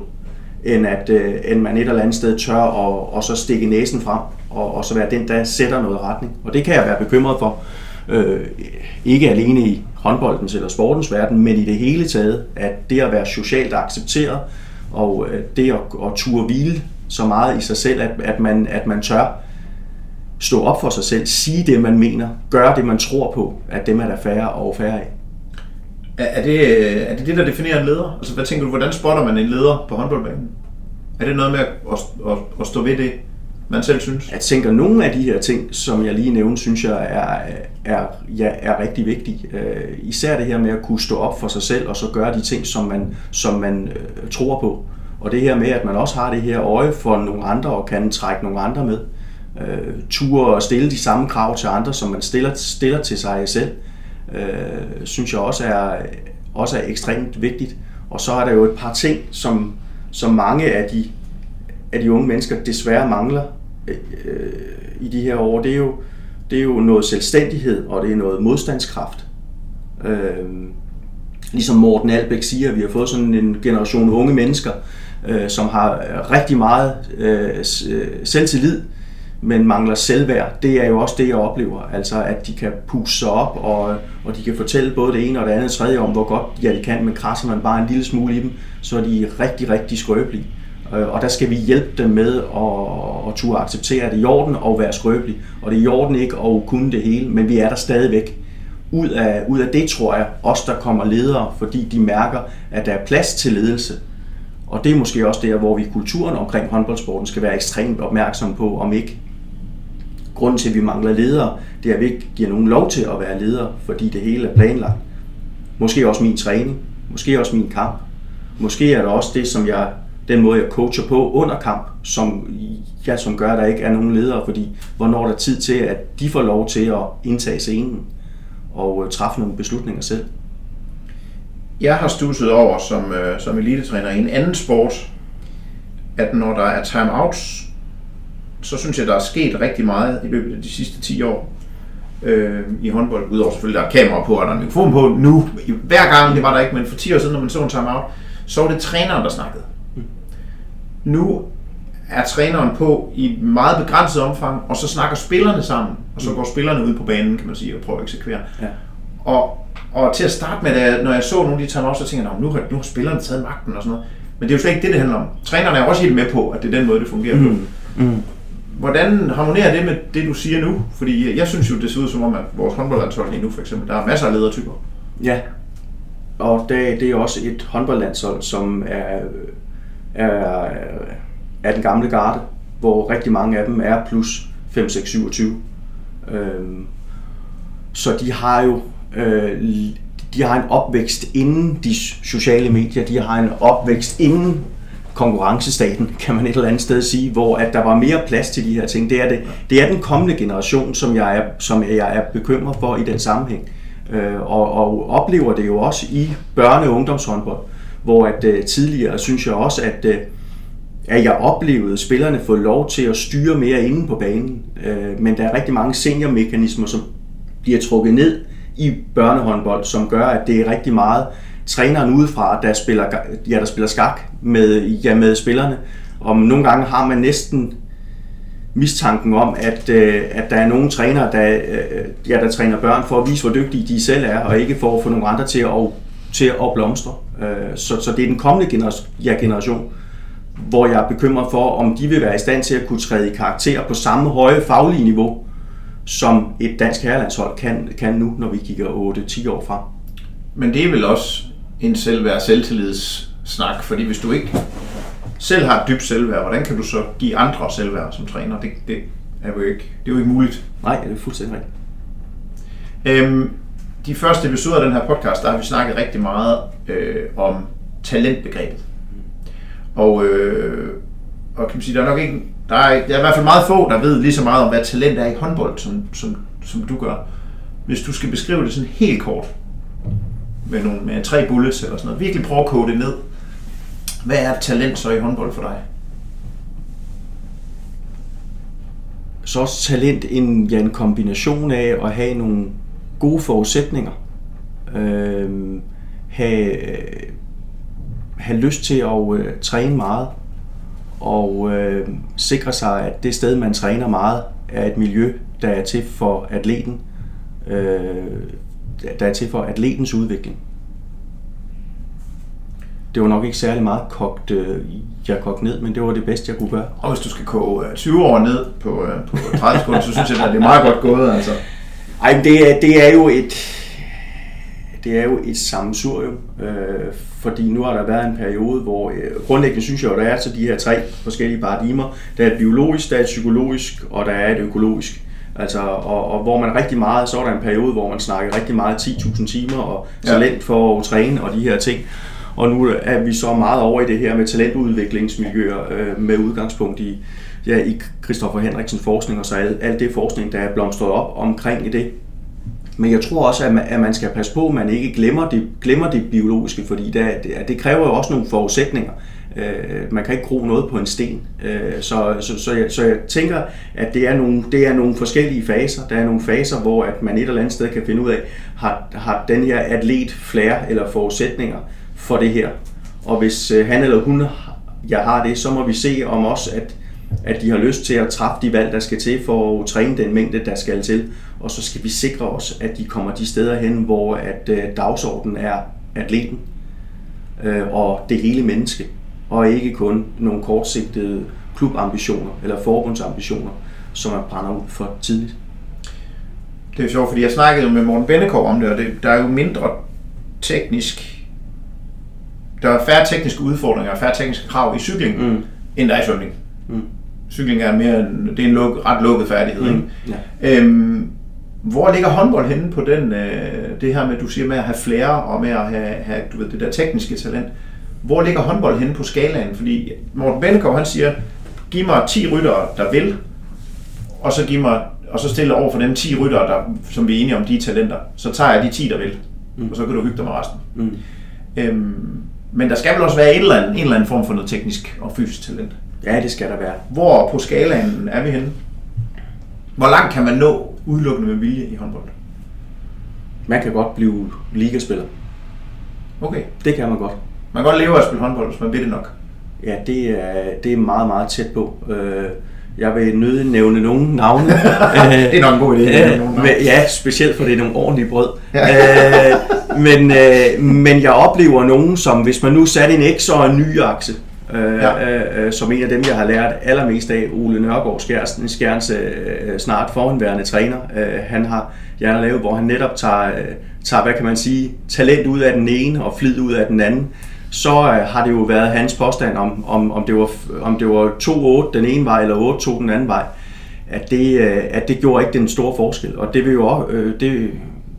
end at øh, end man et eller andet sted tør og, og så stikke næsen frem og, og så være den, der sætter noget retning. Og det kan jeg være bekymret for. Øh, ikke alene i håndboldens eller sportens verden, men i det hele taget, at det at være socialt accepteret, og øh, det at, at turde hvile så meget i sig selv, at, at, man, at man tør stå op for sig selv, sige det, man mener, gøre det, man tror på, at dem er der færre og færre af. Er det, er det det, der definerer en leder? Altså, hvad tænker du, hvordan spotter man en leder på håndboldbanen? Er det noget med at, at, at, at stå ved det, man selv synes? Jeg tænker, nogle af de her ting, som jeg lige nævnte, synes jeg er, er, ja, er rigtig vigtig. Øh, især det her med at kunne stå op for sig selv, og så gøre de ting, som man, som man øh, tror på. Og det her med, at man også har det her øje for nogle andre, og kan trække nogle andre med. Øh, ture og stille de samme krav til andre, som man stiller, stiller til sig selv, øh, synes jeg også er, også er ekstremt vigtigt. Og så er der jo et par ting, som, som mange af de af de unge mennesker desværre mangler øh, øh i de her år, det er, jo, det er jo noget selvstændighed, og det er noget modstandskraft. Øh, ligesom Morten Albæk siger, vi har fået sådan en generation unge mennesker, øh, som har rigtig meget øh, øh selvtillid, men mangler selvværd. Det er jo også det, jeg oplever. Altså, at de kan pusse sig op, og, og de kan fortælle både det ene og det andet og tredje om, hvor godt ja, de kan, men krasser man bare en lille smule i dem, så er de rigtig, rigtig skrøbelige. Øh, Øh, og der skal vi hjælpe dem med at, at turde acceptere, at det er i orden at være skrøbelig. Og det er i orden ikke at kunne det hele, men vi er der stadigvæk. Ud af, ud af det tror jeg, også, der kommer ledere, fordi de mærker, at der er plads til ledelse. Og det er måske også der, hvor vi i kulturen omkring håndboldsporten skal være ekstremt opmærksom på, om ikke grunden til, at vi mangler ledere, det er, at vi ikke giver nogen lov til at være leder, fordi det hele er planlagt. Måske også min træning, måske også min kamp. Måske er det også det, som jeg den måde, jeg coacher på under kamp, som, ja, som gør, at der ikke er nogen ledere, fordi hvornår er der tid til, at de får lov til at indtage scenen og øh, træffe nogle beslutninger selv. Jeg har stusset over som, øh, som elitetræner i en anden sport, at når der er timeouts, så synes jeg, der er sket rigtig meget i løbet af de sidste 10 år øh, i håndbold. Udover selvfølgelig, der er kamera på, og der er mikrofon på nu. Hver gang, det var der ikke, men for 10 år siden, når man så en timeout, så var det træneren, der snakkede. Nu er træneren på i meget begrænset omfang, og så snakker spillerne sammen, og så mm. går spillerne ud på banen, kan man sige, og prøver at eksekvere. Ja. Og, og til at starte med, da, når jeg så nogle af de timeouts, så tænkte jeg, nu har, nu har spillerne taget magten og sådan noget. Men det er jo slet ikke det, det handler om. Trænerne er også helt med på, at det er den måde, det fungerer mm. på. Mm. Hvordan harmonerer det med det, du siger nu? Fordi jeg synes jo, det ser ud som om, at vores håndboldlandshold lige nu for eksempel, der er masser af ledertyper. Ja, og det, det er også et håndboldlandshold, som er er, er den gamle garde, hvor rigtig mange af dem er plus 5, 6, 27. Øhm, så de har jo øh, de har en opvækst inden de sociale medier, de har en opvækst inden konkurrencestaten, kan man et eller andet sted sige, hvor at der var mere plads til de her ting. Det er, det, det er den kommende generation, som jeg er, som jeg er bekymret for i den sammenhæng. Øh, og, og oplever det jo også i børne- og ungdomshåndbold, hvor at øh, tidligere synes jeg også, at, øh, at jeg oplevede spillerne få lov til at styre mere inde på banen. Øh, men der er rigtig mange seniormekanismer, som bliver trukket ned i børnehåndbold, som gør, at det er rigtig meget træneren udefra, der spiller, ja, der spiller skak med, ja, med spillerne. Og nogle gange har man næsten mistanken om, at, øh, at der er nogle trænere, der, øh, ja, der træner børn for at vise, hvor dygtige de selv er, og ikke for at få nogle andre til at, til at blomstre. Øh, så, så det er den kommende generation, ja, generation, hvor jeg er bekymret for, om de vil være i stand til at kunne træde i karakter på samme høje faglige niveau, som et dansk herrelandshold kan, kan nu, når vi kigger 8-10 år frem. Men det er vel også en selvværd selvtillidssnak, fordi hvis du ikke selv har et dybt selvværd, hvordan kan du så give andre selvværd som træner? Det, det, er jo ikke, det er jo ikke muligt. Nej, det er fuldstændig rigtigt. Øhm, de første episoder af den her podcast, der har vi snakket rigtig meget øh, om talentbegrebet. Og, øh, og kan man sige, der er nok ikke, der er, der er i hvert fald meget få, der ved lige så meget om, hvad talent er i håndbold, som, som, som du gør. Hvis du skal beskrive det sådan helt kort, med, nogle, med tre bullets eller sådan noget, virkelig prøve at kode det ned. Hvad er talent så i håndbold for dig? Så også talent en, ja, en kombination af at have nogle gode forudsætninger. Øh, have, have lyst til at øh, træne meget og øh, sikre sig, at det sted, man træner meget, er et miljø, der er til for atleten, øh, der er til for atletens udvikling. Det var nok ikke særlig meget kogt, øh, jeg kogt ned, men det var det bedste, jeg kunne gøre. Og hvis du skal koge 20 år ned på, øh, på 30 sekunder, så synes jeg, at det er meget godt gået. Altså. Ej, det er, det er jo et, det er jo et sammensurium, øh, fordi nu har der været en periode, hvor øh, grundlæggende synes jeg, at der er så de her tre forskellige paradigmer. Der er et biologisk, der er et psykologisk, og der er et økologisk. Altså, og, og hvor man rigtig meget, så var der en periode, hvor man snakkede rigtig meget 10.000 timer og talent for at træne og de her ting. Og nu er vi så meget over i det her med talentudviklingsmiljøer øh, med udgangspunkt i, ja, i Christoffer Henriksen forskning og så alt, alt det forskning, der er blomstret op omkring i det. Men jeg tror også, at man, at man skal passe på, at man ikke glemmer det, glemmer det biologiske, fordi det, det, kræver jo også nogle forudsætninger. Øh, man kan ikke gro noget på en sten. Øh, så, så, så, jeg, så jeg tænker, at det er, nogle, det er nogle forskellige faser. Der er nogle faser, hvor at man et eller andet sted kan finde ud af, har, har den her atlet flere eller forudsætninger for det her. Og hvis øh, han eller hun jeg har det, så må vi se om også, at, at de har lyst til at træffe de valg, der skal til for at træne den mængde, der skal til. Og så skal vi sikre os, at de kommer de steder hen, hvor at øh, dagsordenen er atleten øh, og det hele menneske og ikke kun nogle kortsigtede klubambitioner eller forbundsambitioner, som man brænder ud for tidligt. Det er jo sjovt, fordi jeg snakkede med Morten Bennekov om det, og det, der er jo mindre teknisk, der er færre tekniske udfordringer og færre tekniske krav i cykling, mm. end der er i svømning. Mm. Cykling er mere, det er en luk, ret lukket færdighed. Mm. Ikke? Ja. Øhm, hvor ligger håndbold henne på den, øh, det her med, du siger med at have flere og med at have, have du ved, det der tekniske talent? hvor ligger håndbold henne på skalaen? Fordi Morten Bennekov, han siger, giv mig 10 ryttere, der vil, og så, giv mig, og så stille over for dem 10 ryttere, der, som vi er enige om, de er talenter. Så tager jeg de 10, der vil, mm. og så kan du hygge dig med resten. Mm. Øhm, men der skal vel også være en eller, anden, en eller anden form for noget teknisk og fysisk talent. Ja, det skal der være. Hvor på skalaen er vi henne? Hvor langt kan man nå udelukkende med vilje i håndbold? Man kan godt blive ligaspiller. Okay. Det kan man godt. Man kan godt leve af at spille håndbold, hvis man vil det nok. Ja, det er, det er meget, meget tæt på. Øh, jeg vil nøde nævne nogle navne. (laughs) det er nok en god idé. Øh, ja, specielt for det er nogle ordentlige brød. Øh, men, men jeg oplever nogen, som hvis man nu satte en X og en ny akse, ja. som en af dem, jeg har lært allermest af, Ole Nørgaard Skjærsen, Skjærns snart foranværende træner. han har har lavet, hvor han netop tager, tager, hvad kan man sige, talent ud af den ene og flid ud af den anden så øh, har det jo været hans påstand om, om, om det var, om det var 2-8 den ene vej, eller 8-2 den anden vej, at det, øh, at det gjorde ikke den store forskel. Og det vil jo også, øh, det,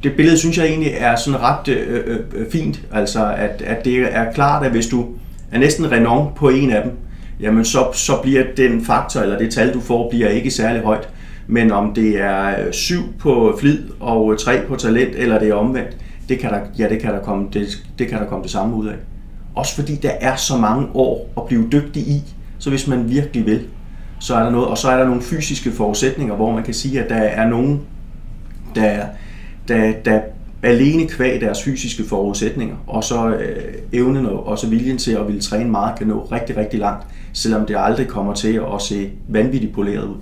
det billede synes jeg egentlig er sådan ret øh, øh, fint, altså at, at det er klart, at hvis du er næsten renom på en af dem, jamen så, så bliver den faktor, eller det tal du får, bliver ikke særlig højt. Men om det er øh, 7 på flid og øh, 3 på talent, eller det er omvendt, det kan der, ja, det kan der komme det, det kan der komme det samme ud af. Også fordi der er så mange år at blive dygtig i, så hvis man virkelig vil, så er der noget, og så er der nogle fysiske forudsætninger, hvor man kan sige, at der er nogen, der, der, der alene kvæg deres fysiske forudsætninger, og så øh, evnen og også viljen til at ville træne meget, kan nå rigtig, rigtig langt, selvom det aldrig kommer til at se vanvittigt poleret ud.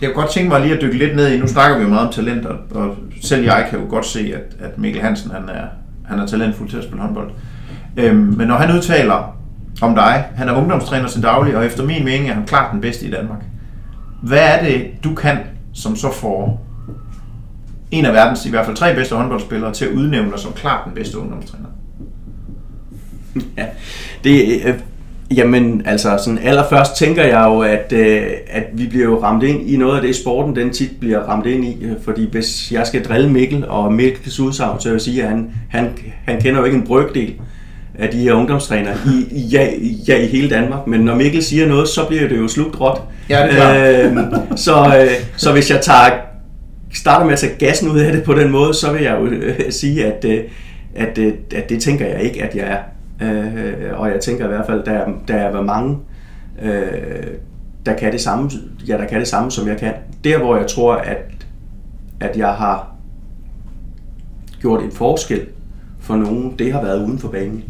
Jeg kunne godt tænke mig lige at dykke lidt ned i, nu snakker vi jo meget om talent, og, og selv jeg kan jo godt se, at, at Mikkel Hansen han er, han er talentfuld til at spille håndbold. Øhm, men når han udtaler om dig, han er ungdomstræner til daglig, og efter min mening er han klart den bedste i Danmark. Hvad er det, du kan, som så får en af verdens i hvert fald tre bedste håndboldspillere til at udnævne dig som klart den bedste ungdomstræner? (laughs) Ja, det, øh, jamen altså sådan allerførst tænker jeg jo, at, øh, at vi bliver jo ramt ind i noget af det, sporten den tit bliver ramt ind i, øh, fordi hvis jeg skal drille Mikkel og Mikkels udsagn, så vil jeg sige, at han, han, han kender jo ikke en brøkdel af de her ungdomstrænere i, ja, ja, i hele Danmark. Men når Mikkel siger noget, så bliver det jo slugt råt. Ja, det er øh, så, øh, så hvis jeg tager, starter med at tage gassen ud af det på den måde, så vil jeg jo øh, sige, at, øh, at, øh, at det tænker jeg ikke, at jeg er. Øh, og jeg tænker i hvert fald, der, der er mange, øh, der kan det samme, ja, der kan det samme, som jeg kan. Der, hvor jeg tror, at, at jeg har gjort en forskel for nogen, det har været uden for banen.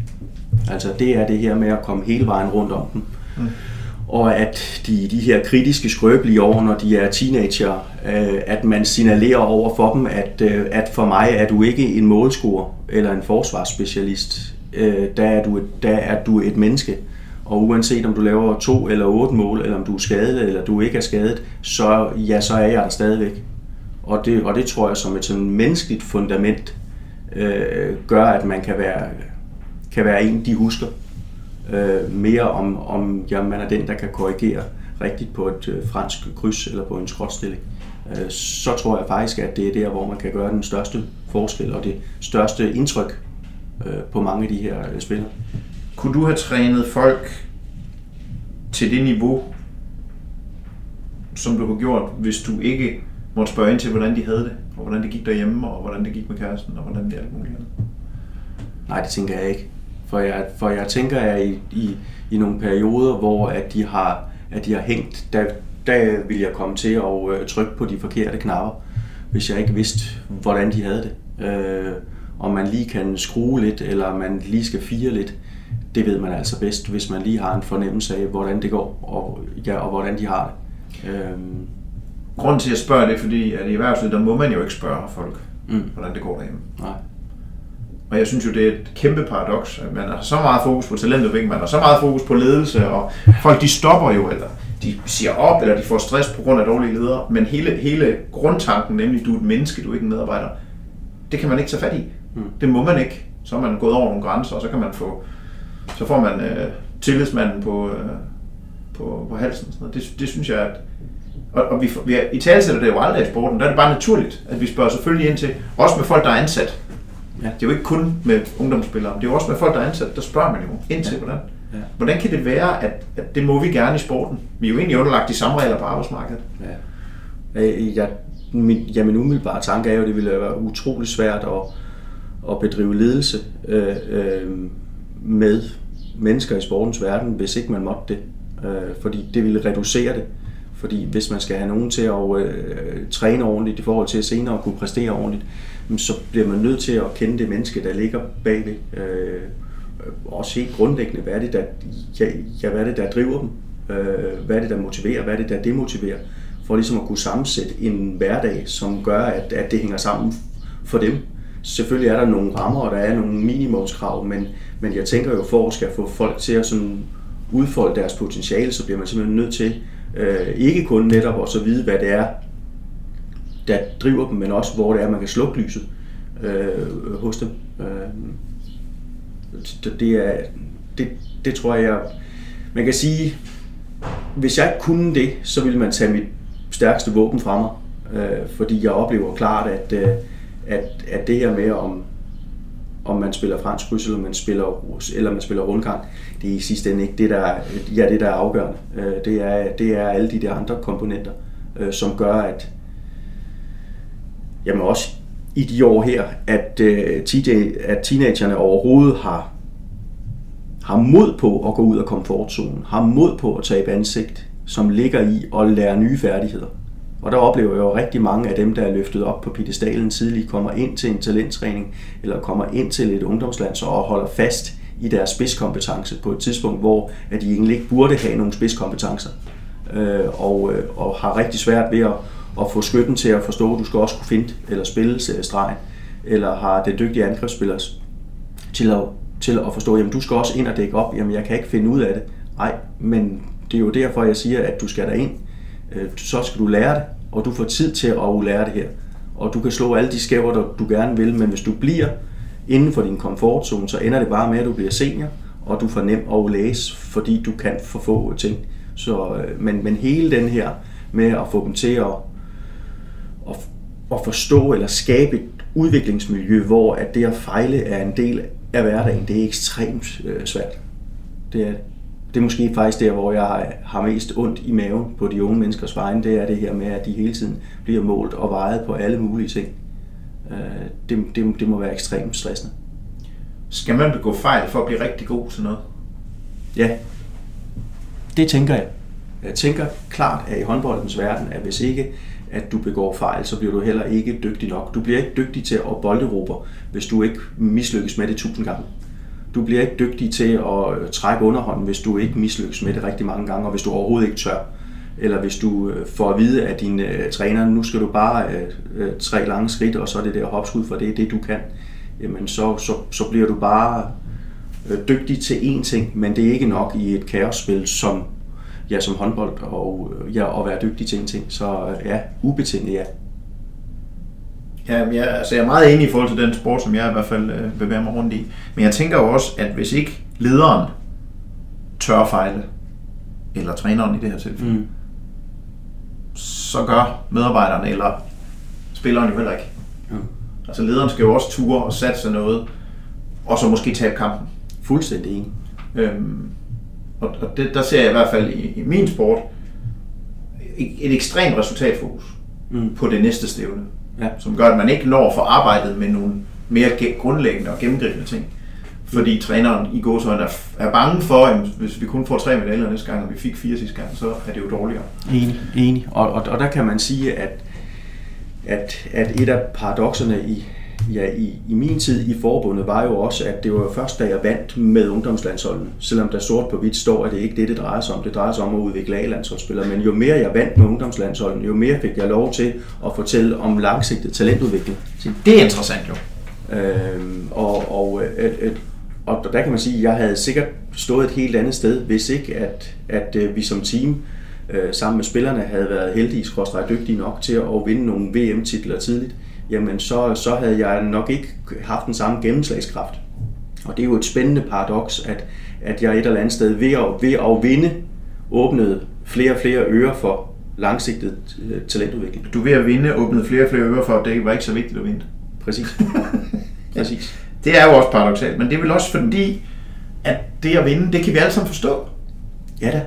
Altså det er det her med at komme hele vejen rundt om dem. Mm. Og at de, de her kritiske skrøbelige år, når de er teenager, øh, at man signalerer over for dem, at, øh, at for mig er du ikke en målscorer eller en forsvarsspecialist øh, der, er du et, der er du et menneske. Og uanset om du laver to eller otte mål, eller om du er skadet, eller du ikke er skadet, så, ja, så er jeg der stadigvæk. Og det, og det tror jeg som et sådan menneskeligt fundament øh, gør, at man kan være, kan være en, de husker øh, mere om, om ja, man er den, der kan korrigere rigtigt på et øh, fransk kryds eller på en skråtstilling. Øh, så tror jeg faktisk, at det er der, hvor man kan gøre den største forskel og det største indtryk øh, på mange af de her øh, spillere. Kunne du have trænet folk til det niveau, som du har gjort, hvis du ikke måtte spørge ind til, hvordan de havde det, og hvordan det gik derhjemme, og hvordan det gik med kæresten, og hvordan det alt muligt andet? Nej, det tænker jeg ikke. For jeg, for jeg tænker, at i, i, i nogle perioder, hvor at de har, at de har hængt, der, der vil jeg komme til at øh, trykke på de forkerte knapper, hvis jeg ikke vidste, hvordan de havde det. Øh, om man lige kan skrue lidt, eller man lige skal fire lidt, det ved man altså bedst, hvis man lige har en fornemmelse af, hvordan det går, og, ja, og hvordan de har det. Øhm. Grunden til at spørge det, fordi at i erhvervslivet, der må man jo ikke spørge folk, mm. hvordan det går derhjemme. Nej. Og jeg synes jo, det er et kæmpe paradoks, at man har så meget fokus på talentudvikling, man har så meget fokus på ledelse, og folk de stopper jo, eller de siger op, eller de får stress på grund af dårlige ledere, men hele, hele grundtanken, nemlig du er et menneske, du er ikke en medarbejder, det kan man ikke tage fat i. Mm. Det må man ikke. Så er man gået over nogle grænser, og så kan man få, så får man øh, tillidsmanden på, øh, på, på halsen. Sådan Det, det synes jeg, at og, og vi, vi i talsætter det jo aldrig i sporten, der er det bare naturligt, at vi spørger selvfølgelig ind til, også med folk, der er ansat. Ja. Det er jo ikke kun med ungdomsspillere, det er jo også med folk, der er ansat, der spørger man jo ind til, ja. hvordan. Ja. Hvordan kan det være, at, at det må vi gerne i sporten? Vi er jo egentlig underlagt de samme regler på arbejdsmarkedet. Ja. Jeg, min, ja, min umiddelbare tanke er jo, at det ville være utrolig svært at, at bedrive ledelse øh, øh, med mennesker i sportens verden, hvis ikke man måtte det. Øh, fordi det ville reducere det. Fordi hvis man skal have nogen til at øh, træne ordentligt i forhold til at senere kunne præstere ordentligt, så bliver man nødt til at kende det menneske, der ligger bagved. Øh, også helt grundlæggende, hvad er det, der, ja, ja, hvad er det, der driver dem? Øh, hvad er det, der motiverer? Hvad er det, der demotiverer? For ligesom at kunne sammensætte en hverdag, som gør, at, at det hænger sammen for dem. Selvfølgelig er der nogle rammer, og der er nogle minimumskrav, men, men jeg tænker jo, for at skal få folk til at sådan udfolde deres potentiale, så bliver man simpelthen nødt til øh, ikke kun netop at så vide, hvad det er, der driver dem, men også hvor det er, man kan slukke lyset øh, hos dem. Øh, det, er, det, det tror jeg, man kan sige, hvis jeg ikke kunne det, så ville man tage mit stærkeste våben fra mig. Øh, fordi jeg oplever klart, at, øh, at, at det her med, om, om man spiller fransk kryds, eller man spiller, eller man spiller rundgang, det er i sidste ende ikke det, der, ja, det, der er afgørende. Øh, det, er, det er alle de der andre komponenter, øh, som gør, at jamen også i de år her, at, øh, at teenagerne overhovedet har, har mod på at gå ud af komfortzonen, har mod på at tabe ansigt, som ligger i at lære nye færdigheder. Og der oplever jeg jo rigtig mange af dem, der er løftet op på pedestalen tidligt, kommer ind til en talenttræning, eller kommer ind til et ungdomsland og holder fast i deres spidskompetence på et tidspunkt, hvor at de egentlig ikke burde have nogle spidskompetencer. øh, og, øh, og har rigtig svært ved at, at få skytten til at forstå, at du skal også kunne finde eller spille stregen, eller har det dygtige angrebsspillere til at, til at forstå, jamen du skal også ind og dække op, jamen jeg kan ikke finde ud af det. Nej, men det er jo derfor, jeg siger, at du skal derind. Øh, så skal du lære det, og du får tid til at lære det her. Og du kan slå alle de skæver, der du gerne vil, men hvis du bliver inden for din komfortzone, så ender det bare med, at du bliver senior, og du får nem at læse, fordi du kan for få ting. Så, øh, men, men hele den her med at få dem til at, at, at forstå eller skabe et udviklingsmiljø, hvor at det at fejle er en del af hverdagen, det er ekstremt øh, svært. Det er, det er måske faktisk der, hvor jeg har mest ondt i maven på de unge menneskers vegne, det er det her med, at de hele tiden bliver målt og vejet på alle mulige ting. Øh, det, det, det må være ekstremt stressende. Skal man begå fejl for at blive rigtig god til noget? Ja, det tænker jeg. Jeg tænker klart, at i håndboldens verden, at hvis ikke at du begår fejl, så bliver du heller ikke dygtig nok. Du bliver ikke dygtig til at bolderobre, hvis du ikke mislykkes med det tusind gange. Du bliver ikke dygtig til at øh, trække underhånden, hvis du ikke mislykkes med det rigtig mange gange, og hvis du overhovedet ikke tør. Eller hvis du øh, får at vide af din uh, træner, nu skal du bare uh, tre lange skridt, og så er det der hopskud, for det er det, du kan. Jamen, så, så, så bliver du bare dygtig til én ting, men det er ikke nok i et kaosspil, som ja, som håndbold og, ja, at være dygtig til en ting. Så ja, ubetinget ja. Ja, jeg, altså jeg er meget enig i forhold til den sport, som jeg i hvert fald øh, bevæger mig rundt i. Men jeg tænker jo også, at hvis ikke lederen tør fejle, eller træneren i det her tilfælde, mm. så gør medarbejderne eller spilleren jo heller ikke. Ja. Altså lederen skal jo også ture og satse noget, og så måske tabe kampen. Fuldstændig enig. Øhm, og, og det, der ser jeg i hvert fald i, i min sport et, ekstremt resultatfokus mm. på det næste stævne. Ja. Som gør, at man ikke når at få arbejdet med nogle mere grundlæggende og gennemgribende ting. Fordi mm. træneren i gåsøjne er, er bange for, at hvis vi kun får tre medaljer næste gang, og vi fik fire sidste gang, så er det jo dårligere. Enig, enig. Og, og, og der kan man sige, at, at, at et af paradoxerne i, ja, i, i min tid i forbundet var jo også, at det var først, da jeg vandt med ungdomslandsholden, selvom der sort på hvidt står, at det ikke det, det drejer sig om. Det drejer sig om at udvikle A-landsholdsspillere. Men jo mere jeg vandt med ungdomslandsholden, jo mere fik jeg lov til at fortælle om langsigtet talentudvikling. Så det er interessant jo. Øhm, og, og, et, et, og der kan man sige, at jeg havde sikkert stået et helt andet sted, hvis ikke at, at, at vi som team øh, sammen med spillerne havde været heldige, skråstrej dygtige nok til at vinde nogle VM-titler tidligt jamen så, så havde jeg nok ikke haft den samme gennemslagskraft. Og det er jo et spændende paradoks, at, at jeg et eller andet sted ved at, ved at vinde åbnede flere og flere ører for langsigtet øh, talentudvikling. Du ved at vinde åbnede flere og flere ører for, at det var ikke så vigtigt at vinde. Præcis. (laughs) Præcis. det er jo også paradoxalt, men det er vel også fordi, at det at vinde, det kan vi alle sammen forstå. Ja da.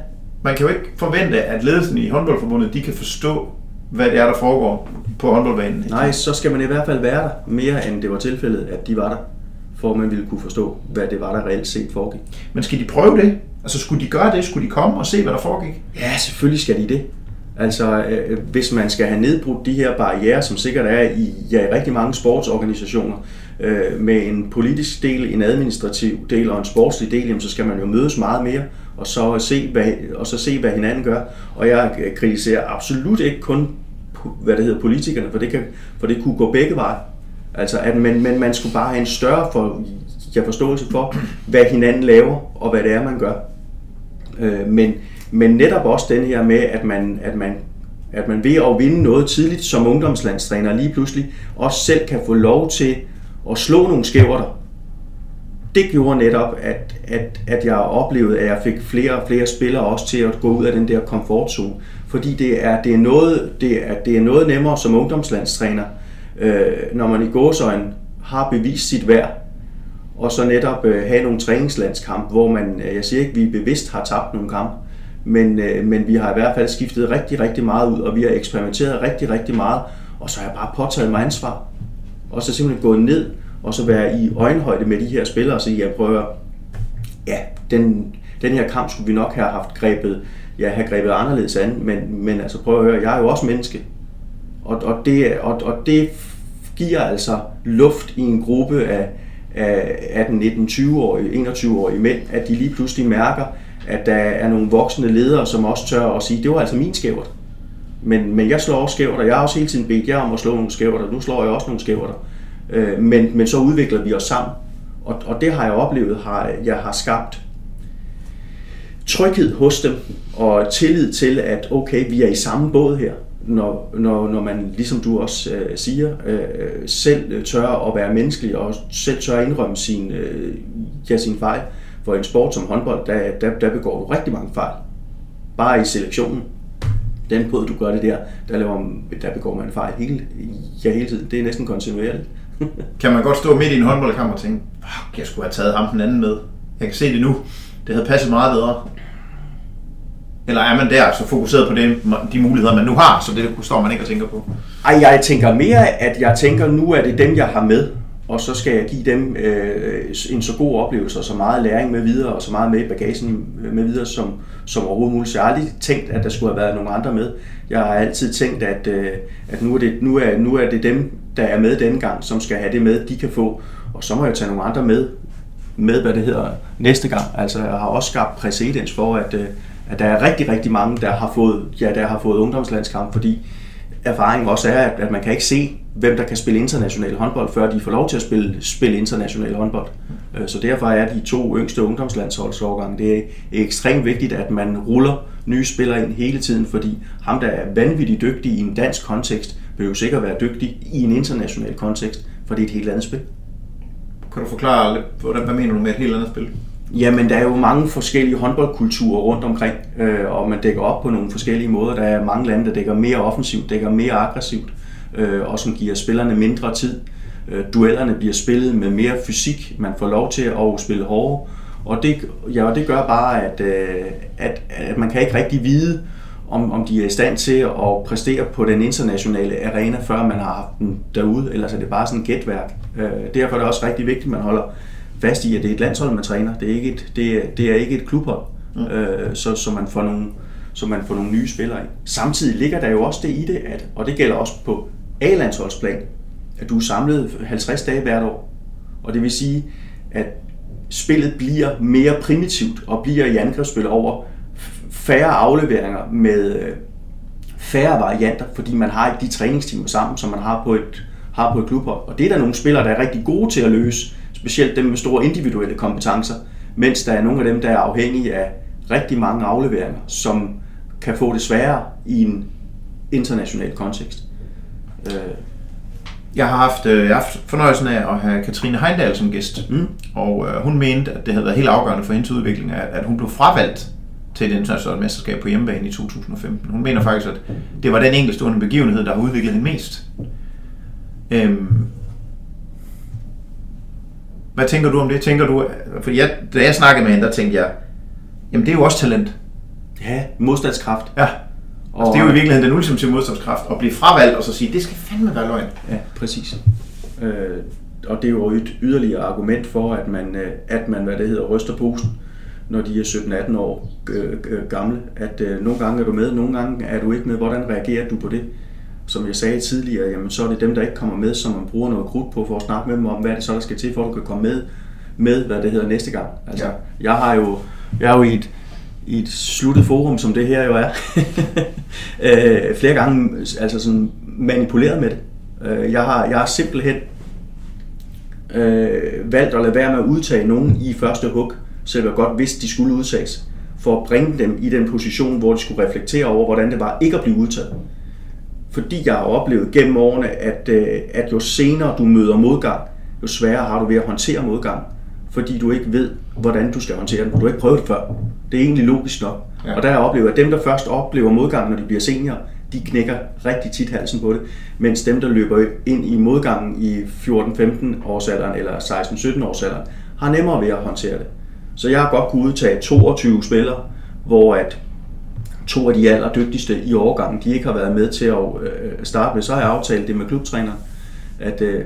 Man kan jo ikke forvente, at ledelsen i håndboldforbundet, de kan forstå, hvad det er, der foregår på håndboldbanen. Nej, så skal man i hvert fald være der mere, end det var tilfældet, at de var der, for man ville kunne forstå, hvad det var, der reelt set foregik. Men skal de prøve det? Altså skulle de gøre det? Skulle de komme og se, hvad der foregik? Ja, selvfølgelig skal de det. Altså, øh, hvis man skal have nedbrudt de her barriere, som sikkert er i, ja, i rigtig mange sportsorganisationer, øh, med en politisk del, en administrativ del og en sportslig del, jamen, så skal man jo mødes meget mere, og så se, hvad, og så se, hvad hinanden gør. Og jeg kritiserer absolut ikke kun hvad det hedder, politikerne, for det, kan, for det kunne gå begge veje. Altså, at man, men man skulle bare have en større for, ja, forståelse for, hvad hinanden laver, og hvad det er, man gør. Øh, men, men netop også den her med, at man, at man at man ved at vinde noget tidligt som ungdomslandstræner lige pludselig også selv kan få lov til at slå nogle skæverter. Det gjorde netop, at, at, at jeg oplevede, at jeg fik flere og flere spillere også til at gå ud af den der komfortzone fordi det er, det er, noget, det er, det er noget nemmere som ungdomslandstræner, øh, når man i gåsøjne har bevist sit værd, og så netop øh, have nogle træningslandskamp, hvor man, øh, jeg siger ikke, at vi bevidst har tabt nogle kampe, men, øh, men vi har i hvert fald skiftet rigtig, rigtig meget ud, og vi har eksperimenteret rigtig, rigtig meget, og så har jeg bare påtaget mig ansvar, og så simpelthen gået ned, og så være i øjenhøjde med de her spillere, og sige, jeg prøver, ja, den, den her kamp skulle vi nok have haft grebet ja, have grebet anderledes an, men, men altså prøv at høre, jeg er jo også menneske. Og, og, det, og, og det giver altså luft i en gruppe af, af 18, 19, 20-årige, 21-årige mænd, at de lige pludselig mærker, at der er nogle voksne ledere, som også tør at sige, det var altså min skævert. Men, men jeg slår også skævert, og jeg har også hele tiden bedt jer om at slå nogle skævert, og nu slår jeg også nogle skævert. Øh, men, men så udvikler vi os sammen. Og, og det har jeg oplevet, har, jeg har skabt tryghed hos dem, og tillid til, at okay, vi er i samme båd her når, når, når man, ligesom du også øh, siger, øh, selv tør at være menneskelig og selv tør at indrømme sin, øh, ja, sin fejl. For en sport som håndbold, der, der, der begår du rigtig mange fejl. Bare i selektionen. Den måde, du gør det der, der, laver, der begår man fejl hele, ja, hele tiden. Det er næsten kontinuerligt. (laughs) kan man godt stå midt i en håndboldkamp og tænke, fuck, jeg skulle have taget ham den anden med. Jeg kan se det nu. Det havde passet meget bedre. Eller er man der så fokuseret på det, de muligheder, man nu har, så det står man ikke og tænker på? Ej, jeg tænker mere, at jeg tænker, nu er det dem, jeg har med, og så skal jeg give dem øh, en så god oplevelse, og så meget læring med videre, og så meget med i bagagen øh, med videre, som, som overhovedet muligt. Så jeg har aldrig tænkt, at der skulle have været nogle andre med. Jeg har altid tænkt, at, øh, at nu, er det, nu, er, nu er det dem, der er med denne gang, som skal have det med, de kan få. Og så må jeg tage nogle andre med, med hvad det hedder, næste gang. Altså, jeg har også skabt præcedens for, at, øh, at der er rigtig, rigtig mange, der har fået, ja, der har fået ungdomslandskamp, fordi erfaringen også er, at, at man kan ikke se, hvem der kan spille international håndbold, før de får lov til at spille, spille international håndbold. Øh, så derfor er de to yngste ungdomslandsholdsårgange, det er ekstremt vigtigt, at man ruller nye spillere ind hele tiden, fordi ham, der er vanvittigt dygtig i en dansk kontekst, jo sikkert være dygtig i en international kontekst, for det er et helt andet spil. Kan du forklare lidt, hvordan, hvad mener du med et helt andet spil? Jamen, der er jo mange forskellige håndboldkulturer rundt omkring, øh, og man dækker op på nogle forskellige måder. Der er mange lande, der dækker mere offensivt, dækker mere aggressivt, øh, og som giver spillerne mindre tid. Øh, duellerne bliver spillet med mere fysik, man får lov til at spille hårdere, og det, ja, og det gør bare, at, øh, at, at man kan ikke rigtig vide, om, om de er i stand til at præstere på den internationale arena, før man har haft dem derude, ellers er det bare sådan et gætværk. Øh, derfor er det også rigtig vigtigt, at man holder fast i, at det er et landshold, man træner. Det er ikke et, det er, det er ikke et klubhold, mm. øh, så, så, man får nogle, så man får nogle nye spillere i. Samtidig ligger der jo også det i det, at, og det gælder også på A-landsholdsplan, at du er samlet 50 dage hvert år. Og det vil sige, at spillet bliver mere primitivt og bliver i angrebsspil over færre afleveringer med øh, færre varianter, fordi man har ikke de træningstimer sammen, som man har på et, har på et klubhold. Og det er der nogle spillere, der er rigtig gode til at løse specielt dem med store individuelle kompetencer, mens der er nogle af dem, der er afhængige af rigtig mange afleveringer, som kan få det sværere i en international kontekst. Øh. Jeg har haft, øh, jeg har haft fornøjelsen af at have Katrine Heindal som gæst, mm. og hun mente, at det havde været helt afgørende for hendes udvikling, at hun blev fravalgt til et internationalt mesterskab på hjemmebane i 2015. Hun mener faktisk, at det var den enkeltstående begivenhed, der har udviklet hende mest. Øhm, hvad tænker du om det? Tænker du, for jeg, da jeg snakkede med hende, der tænkte jeg, jamen det er jo også talent. Ja, modstandskraft. Ja. Og altså, det er jo i virkeligheden den ultimative modstandskraft, at blive fravalgt og så sige, det skal fandme være løgn. Ja, præcis. Øh, og det er jo et yderligere argument for, at man, øh, at man hvad det hedder, ryster posen, når de er 17-18 år øh, øh, gamle. At øh, nogle gange er du med, nogle gange er du ikke med. Hvordan reagerer du på det? som jeg sagde tidligere, jamen, så er det dem, der ikke kommer med, som man bruger noget krudt på for at snakke med dem om, hvad det så, der skal til, for at du kan komme med, med hvad det hedder næste gang. Altså, ja. jeg har jo, jeg er jo i et, i et sluttet forum, som det her jo er, (laughs) øh, flere gange altså sådan manipuleret med det. Øh, jeg, har, jeg har simpelthen øh, valgt at lade være med at udtage nogen i første hug, så jeg godt vidste, de skulle udtages, for at bringe dem i den position, hvor de skulle reflektere over, hvordan det var ikke at blive udtaget fordi jeg har oplevet gennem årene, at, øh, at jo senere du møder modgang, jo sværere har du ved at håndtere modgang, fordi du ikke ved, hvordan du skal håndtere den, du har ikke prøvet det før. Det er egentlig logisk nok. Ja. Og der har jeg oplevet, at dem, der først oplever modgang, når de bliver senior, de knækker rigtig tit halsen på det, mens dem, der løber ind i modgangen i 14-15 årsalderen eller 16-17 årsalderen, har nemmere ved at håndtere det. Så jeg har godt kunne udtage 22 spillere, hvor at to af de allerdygtigste i årgangen, de ikke har været med til at øh, starte med, så har jeg aftalt det med klubtræneren, at øh,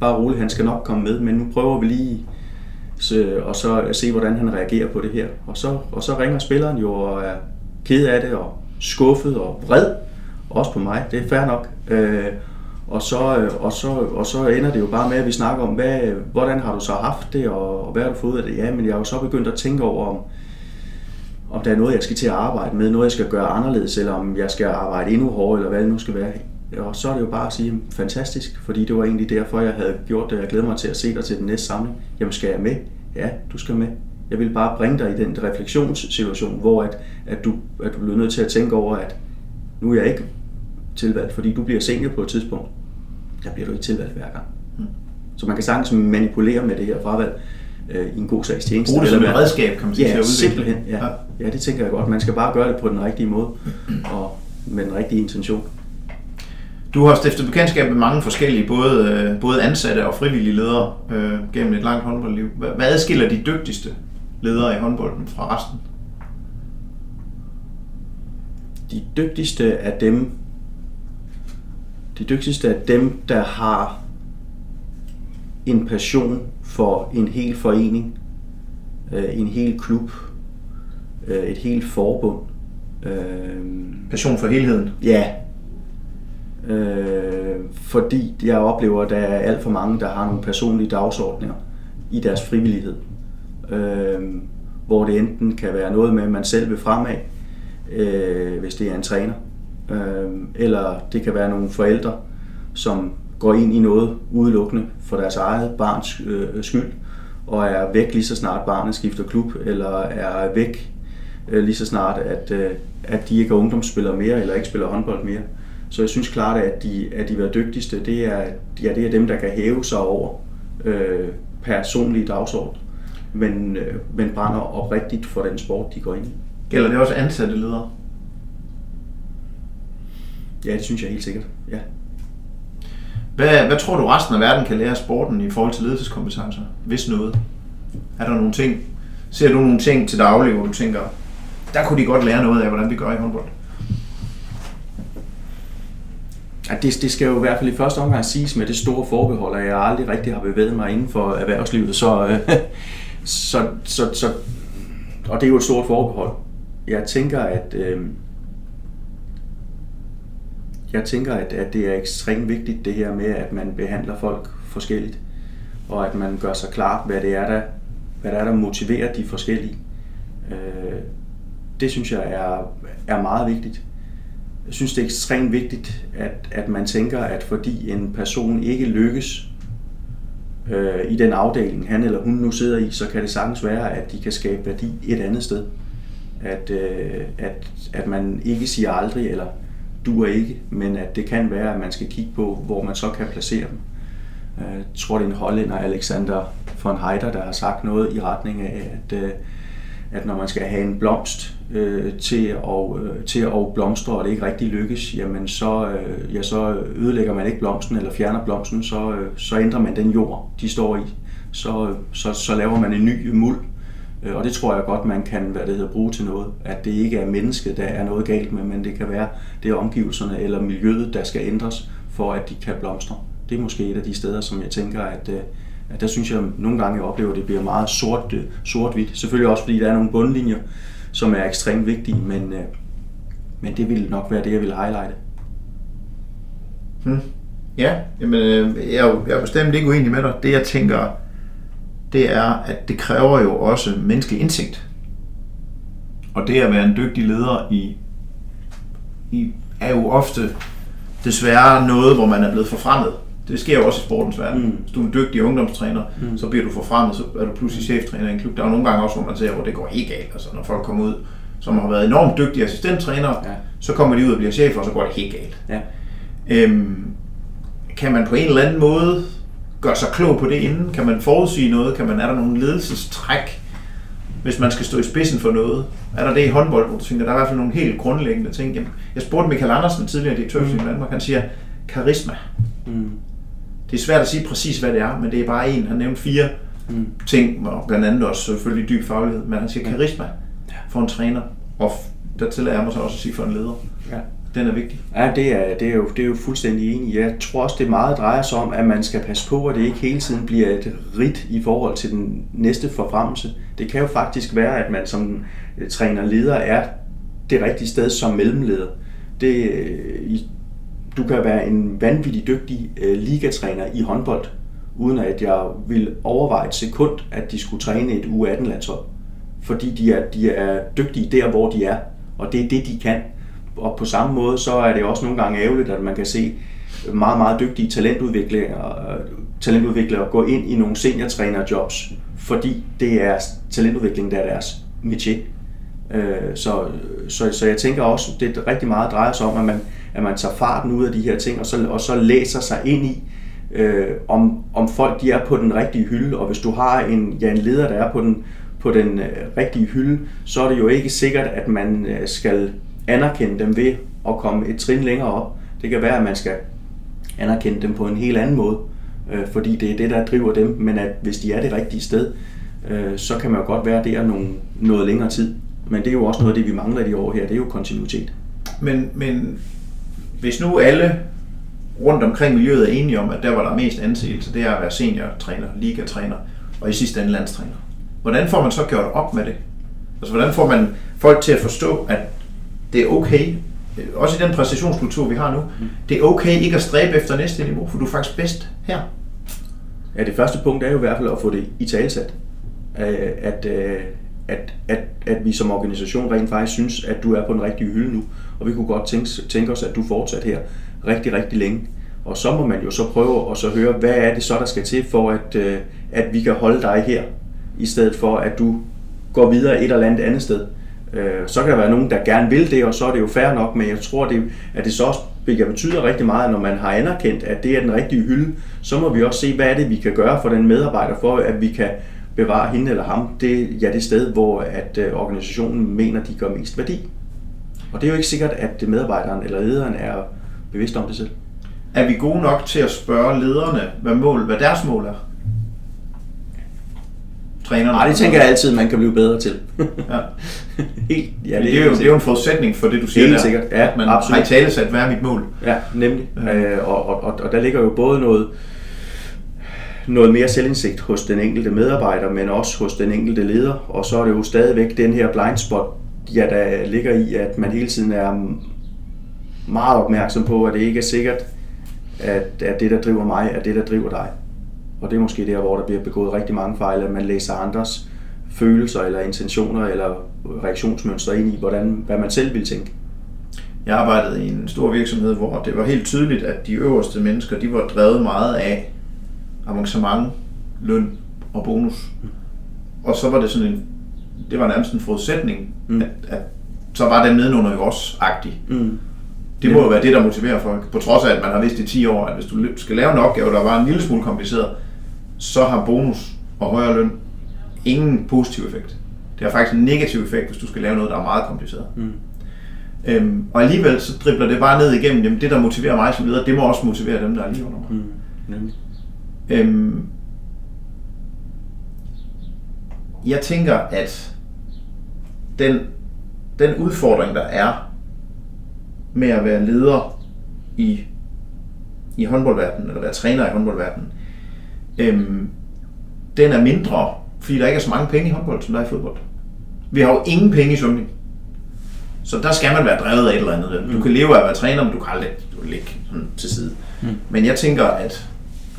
bare roligt, han skal nok komme med, men nu prøver vi lige så, og så at se, hvordan han reagerer på det her. Og så, og så ringer spilleren jo og er ked af det og skuffet og vred, også på mig, det er fair nok. Øh, og så, øh, og, så, og så ender det jo bare med, at vi snakker om, hvad, hvordan har du så haft det, og, og hvad har du fået ud af det? Ja, men jeg har jo så begyndt at tænke over, om, om der er noget, jeg skal til at arbejde med, noget, jeg skal gøre anderledes, eller om jeg skal arbejde endnu hårdere, eller hvad det nu skal være. Og så er det jo bare at sige, fantastisk, fordi det var egentlig derfor, jeg havde gjort det. Jeg glæder mig til at se dig til den næste samling. Jamen, skal jeg med? Ja, du skal med. Jeg vil bare bringe dig i den refleksionssituation, hvor at, at, du, at du bliver nødt til at tænke over, at nu er jeg ikke tilvalgt, fordi du bliver senior på et tidspunkt. Der bliver du ikke tilvalgt hver gang. Mm. Så man kan sagtens manipulere med det her fravalg øh, i en god sags tjeneste. Brug det som et redskab, kan man sige, ja, til at udvikle. simpelthen. Ja. ja, det tænker jeg godt. Man skal bare gøre det på den rigtige måde og med den rigtige intention. Du har stiftet bekendtskab med mange forskellige, både, øh, både ansatte og frivillige ledere øh, gennem et langt håndboldliv. Hvad adskiller de dygtigste ledere i håndbolden fra resten? De dygtigste af dem, de dygtigste af dem, der har en passion for en hel forening, øh, en hel klub, øh, et helt forbund. Passion for helheden? Ja, øh, fordi jeg oplever, at der er alt for mange, der har nogle personlige dagsordninger i deres frivillighed. Øh, hvor det enten kan være noget med, at man selv vil fremad, øh, hvis det er en træner, øh, eller det kan være nogle forældre, som går ind i noget udelukkende for deres eget barns øh, skyld, og er væk lige så snart barnet skifter klub, eller er væk øh, lige så snart, at, øh, at de ikke er ungdomsspillere mere, eller ikke spiller håndbold mere. Så jeg synes klart, at de, at de være dygtigste, det er, ja, det er dem, der kan hæve sig over øh, personlige dagsorden, men, øh, men brænder oprigtigt for den sport, de går ind i. Gælder det også ansatte ledere? Ja, det synes jeg helt sikkert, ja. Hvad, hvad tror du resten af verden kan lære af sporten i forhold til ledelseskompetencer, hvis noget? Er der nogle ting, ser du nogle ting til daglig, hvor du tænker, der kunne de godt lære noget af, hvordan vi gør i håndbold? Ja, det, det skal jo i hvert fald i første omgang siges med det store forbehold, at jeg aldrig rigtig har bevæget mig inden for erhvervslivet. Så, øh, (laughs) så, så, så, og det er jo et stort forbehold. Jeg tænker, at øh, jeg tænker, at, at det er ekstremt vigtigt det her med, at man behandler folk forskelligt, og at man gør sig klart, hvad det er, der, hvad det er, der motiverer de forskellige. Øh, det synes jeg er, er meget vigtigt. Jeg synes, det er ekstremt vigtigt, at, at man tænker, at fordi en person ikke lykkes øh, i den afdeling, han eller hun nu sidder i, så kan det sagtens være, at de kan skabe værdi et andet sted. At, øh, at, at man ikke siger aldrig, eller du er ikke, men at det kan være, at man skal kigge på, hvor man så kan placere dem. Jeg tror, det er en hollænder, Alexander von Heider, der har sagt noget i retning af, at, øh, at når man skal have en blomst øh, til, at, øh, til at blomstre, og det ikke rigtig lykkes, jamen så, øh, ja, så ødelægger man ikke blomsten eller fjerner blomsten, så, øh, så ændrer man den jord, de står i. Så, øh, så, så laver man en ny muld, Øh, og det tror jeg godt, man kan hvad det hedder, bruge til noget. At det ikke er mennesket, der er noget galt med, men det kan være, det er omgivelserne eller miljøet, der skal ændres, for at de kan blomstre. Det er måske et af de steder, som jeg tænker, at, øh, at der synes jeg nogle gange, jeg oplever, at det bliver meget sort, øh, sort-hvidt. Selvfølgelig også, fordi der er nogle bundlinjer, som er ekstremt vigtige, men, men det vil nok være det, jeg vil highlighte. Hmm. Ja, jamen, øh, jeg, er jo, jeg er bestemt ikke uenig med dig. Det jeg tænker, det er, at det kræver jo også menneskelig indsigt. Og det at være en dygtig leder i, i er jo ofte desværre noget, hvor man er blevet forfremmet. Det sker jo også i sportens verden. Mm. Hvis du er en dygtig ungdomstræner, mm. så bliver du forfremmet, så er du pludselig cheftræner i en klub. Der er jo nogle gange også, hvor man ser, hvor det går helt galt. Altså når folk kommer ud, som har været enormt dygtige assistenttrænere, ja. så kommer de ud og bliver chefer, og så går det helt galt. Ja. Øhm, kan man på en eller anden måde gøre sig klog på det inden? Kan man forudsige noget? Kan man, er der nogle ledelsestræk, hvis man skal stå i spidsen for noget? Er der det i håndbold, hvor du tænker, der er i hvert fald nogle helt grundlæggende ting? Jamen, jeg spurgte Michael Andersen, tidligere direktør for mm. Danmark, han siger, karisma. Mm. Det er svært at sige præcis, hvad det er, men det er bare en. Han nævnte fire mm. ting, og blandt andet også selvfølgelig dyb faglighed, men han siger karisma for en træner, og der tillader jeg mig så også at sige for en leder. Ja. Den er vigtig. Ja, det er, det, er jo, det er jo fuldstændig enig. Jeg tror også, det meget drejer sig om, at man skal passe på, at det ikke hele tiden bliver et rit i forhold til den næste forfremmelse. Det kan jo faktisk være, at man som øh, træner leder er det rigtige sted som mellemleder. Det, øh, du kan være en vanvittig dygtig øh, ligatræner i håndbold, uden at jeg vil overveje et sekund, at de skulle træne et U18-landshold. fordi de er, de er dygtige der, hvor de er, og det er det, de kan. Og på samme måde, så er det også nogle gange ærgerligt, at man kan se meget, meget dygtige talentudviklere, øh, talentudviklere gå ind i nogle seniortrænerjobs, fordi det er talentudvikling, der er deres métier. Øh, så, så, så jeg tænker også, det rigtig meget drejer sig om, at man, at man tager farten ud af de her ting, og så, og så læser sig ind i, øh, om, om folk de er på den rigtige hylde, og hvis du har en, ja, en leder, der er på den, på den øh, rigtige hylde, så er det jo ikke sikkert, at man øh, skal anerkende dem ved at komme et trin længere op. Det kan være, at man skal anerkende dem på en helt anden måde, øh, fordi det er det, der driver dem, men at hvis de er det rigtige sted, øh, så kan man jo godt være der nogle, noget længere tid. Men det er jo også noget af det, vi mangler i de år her, det er jo kontinuitet. Men, men hvis nu alle rundt omkring miljøet er enige om, at der, hvor der er mest anseelse, det er at være seniortræner, ligatræner og i sidste ende landstræner. Hvordan får man så gjort op med det? Altså, hvordan får man folk til at forstå, at det er okay, også i den præstationskultur, vi har nu, mm. det er okay ikke at stræbe efter næste niveau, for du er faktisk bedst her. Ja, det første punkt er jo i hvert fald at få det i talsat. At, at, at, at, at vi som organisation rent faktisk synes, at du er på den rigtige hylde nu, og vi kunne godt tænke, tænke os, at du fortsat her rigtig, rigtig længe. Og så må man jo så prøve at så høre, hvad er det så, der skal til for, at, øh, at vi kan holde dig her, i stedet for, at du går videre et eller andet andet sted. Øh, så kan der være nogen, der gerne vil det, og så er det jo fair nok, men jeg tror, det, at det så også betyder rigtig meget, når man har anerkendt, at det er den rigtige hylde, så må vi også se, hvad er det, vi kan gøre for den medarbejder, for at vi kan bevare hende eller ham det, ja, det sted, hvor at øh, organisationen mener, de gør mest værdi. Og det er jo ikke sikkert, at medarbejderen eller lederen er bevidst om det selv. Er vi gode nok til at spørge lederne, hvad, mål, hvad deres mål er? Trænerne? Nej, det tænker jeg altid, man kan blive bedre til. ja. (laughs) Helt, ja, det, det, er jo, det er jo en forudsætning for det, du siger Helt der. sikkert, ja, man absolut. har i tale sat, hvad er mit mål? Ja, nemlig. Ja. Øh, og, og, og, og der ligger jo både noget, noget mere selvindsigt hos den enkelte medarbejder, men også hos den enkelte leder. Og så er det jo stadigvæk den her blind spot, ja, der ligger i, at man hele tiden er meget opmærksom på, at det ikke er sikkert, at, at det, der driver mig, er det, der driver dig. Og det er måske der, hvor der bliver begået rigtig mange fejl, at man læser andres følelser eller intentioner eller reaktionsmønstre ind i, hvordan, hvad man selv vil tænke. Jeg arbejdede i en stor virksomhed, hvor det var helt tydeligt, at de øverste mennesker, de var drevet meget af avancement, løn og bonus. Og så var det sådan en, det var nærmest en forudsætning, mm. at, at så var den nedenunder jo også agtig. Mm. Det må jo være det, der motiverer folk, på trods af, at man har vidst i 10 år, at hvis du skal lave en opgave, der var en lille smule kompliceret, så har bonus og højere løn ingen positiv effekt. Det har faktisk en negativ effekt, hvis du skal lave noget, der er meget kompliceret. Mm. Øhm, og alligevel så dribler det bare ned igennem, jamen det, der motiverer mig som leder, det må også motivere dem, der er lige under mig. Mm. Øhm, jeg tænker, at den, den udfordring, der er med at være leder i, i håndboldverdenen, eller være træner i håndboldverdenen, øhm, den er mindre, fordi der ikke er så mange penge i håndbold, som der er i fodbold. Vi har jo ingen penge i svømning. Så der skal man være drevet af et eller andet. Du kan leve af at være træner, men du kan aldrig ligge sådan til side. Mm. Men jeg tænker, at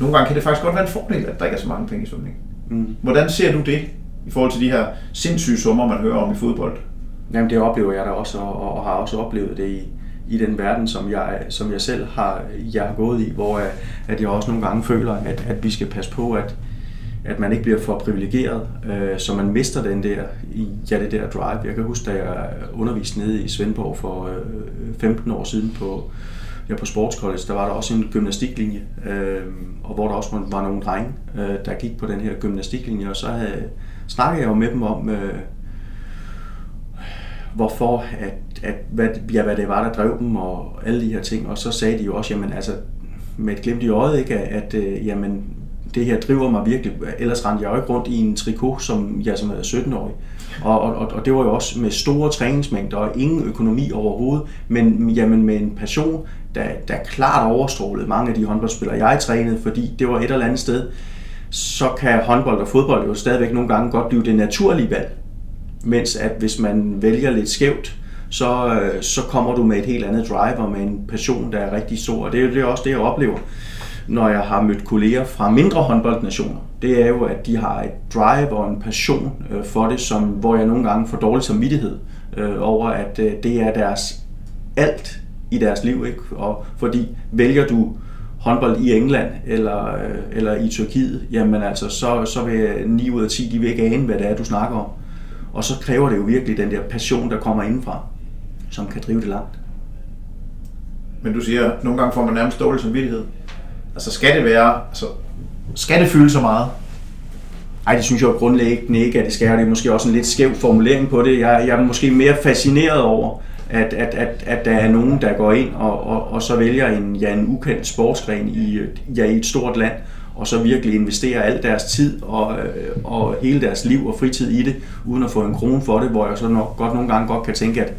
nogle gange kan det faktisk godt være en fordel, at der ikke er så mange penge i svømning. Mm. Hvordan ser du det i forhold til de her sindssyge summer, man hører om i fodbold? Jamen det oplever jeg da også, og, og har også oplevet det i, i den verden, som jeg, som jeg selv har, jeg har gået i, hvor at jeg også nogle gange føler, at, at vi skal passe på, at, at man ikke bliver for privilegeret, øh, så man mister den der, ja, det der drive. Jeg kan huske, da jeg underviste nede i Svendborg for øh, 15 år siden på, ja, på Sportscollege, der var der også en gymnastiklinje, øh, og hvor der også var nogle drenge, øh, der gik på den her gymnastiklinje, og så havde, snakkede jeg jo med dem om, øh, hvorfor, at, at hvad, ja, hvad det var, der drev dem, og alle de her ting. Og så sagde de jo også, jamen altså, med et glimt i øjet, ikke, at, at øh, jamen, det her driver mig virkelig. Ellers rendte jeg jo ikke rundt i en trikot, som jeg som er 17-årig. Og, og, og det var jo også med store træningsmængder og ingen økonomi overhovedet, men jamen med en passion, der, der klart overstrålede mange af de håndboldspillere, jeg trænede, fordi det var et eller andet sted, så kan håndbold og fodbold jo stadigvæk nogle gange godt blive det naturlige valg. Mens at hvis man vælger lidt skævt, så, øh, så kommer du med et helt andet driver med en passion, der er rigtig stor. Og det er jo det er også det, jeg oplever, når jeg har mødt kolleger fra mindre håndboldnationer, det er jo, at de har et drive og en passion øh, for det, som, hvor jeg nogle gange får dårlig samvittighed øh, over, at øh, det er deres alt i deres liv. Ikke? Og fordi vælger du håndbold i England eller, øh, eller i Tyrkiet, jamen altså, så, så vil 9 ud af 10, de vil ikke ane, hvad det er, du snakker om. Og så kræver det jo virkelig den der passion, der kommer indenfra, som kan drive det langt. Men du siger, at nogle gange får man nærmest dårlig samvittighed. Altså skal det være, altså, skal det fylde så meget? Ej, det synes jeg jo grundlæggende ikke, at det skal. Det er måske også en lidt skæv formulering på det. Jeg, jeg er måske mere fascineret over, at, at, at, at der er nogen, der går ind og, og, og så vælger en, ja, en ukendt sportsgren i, ja, i et stort land, og så virkelig investerer al deres tid og, øh, og hele deres liv og fritid i det, uden at få en krone for det, hvor jeg så nok godt nogle gange godt kan tænke, at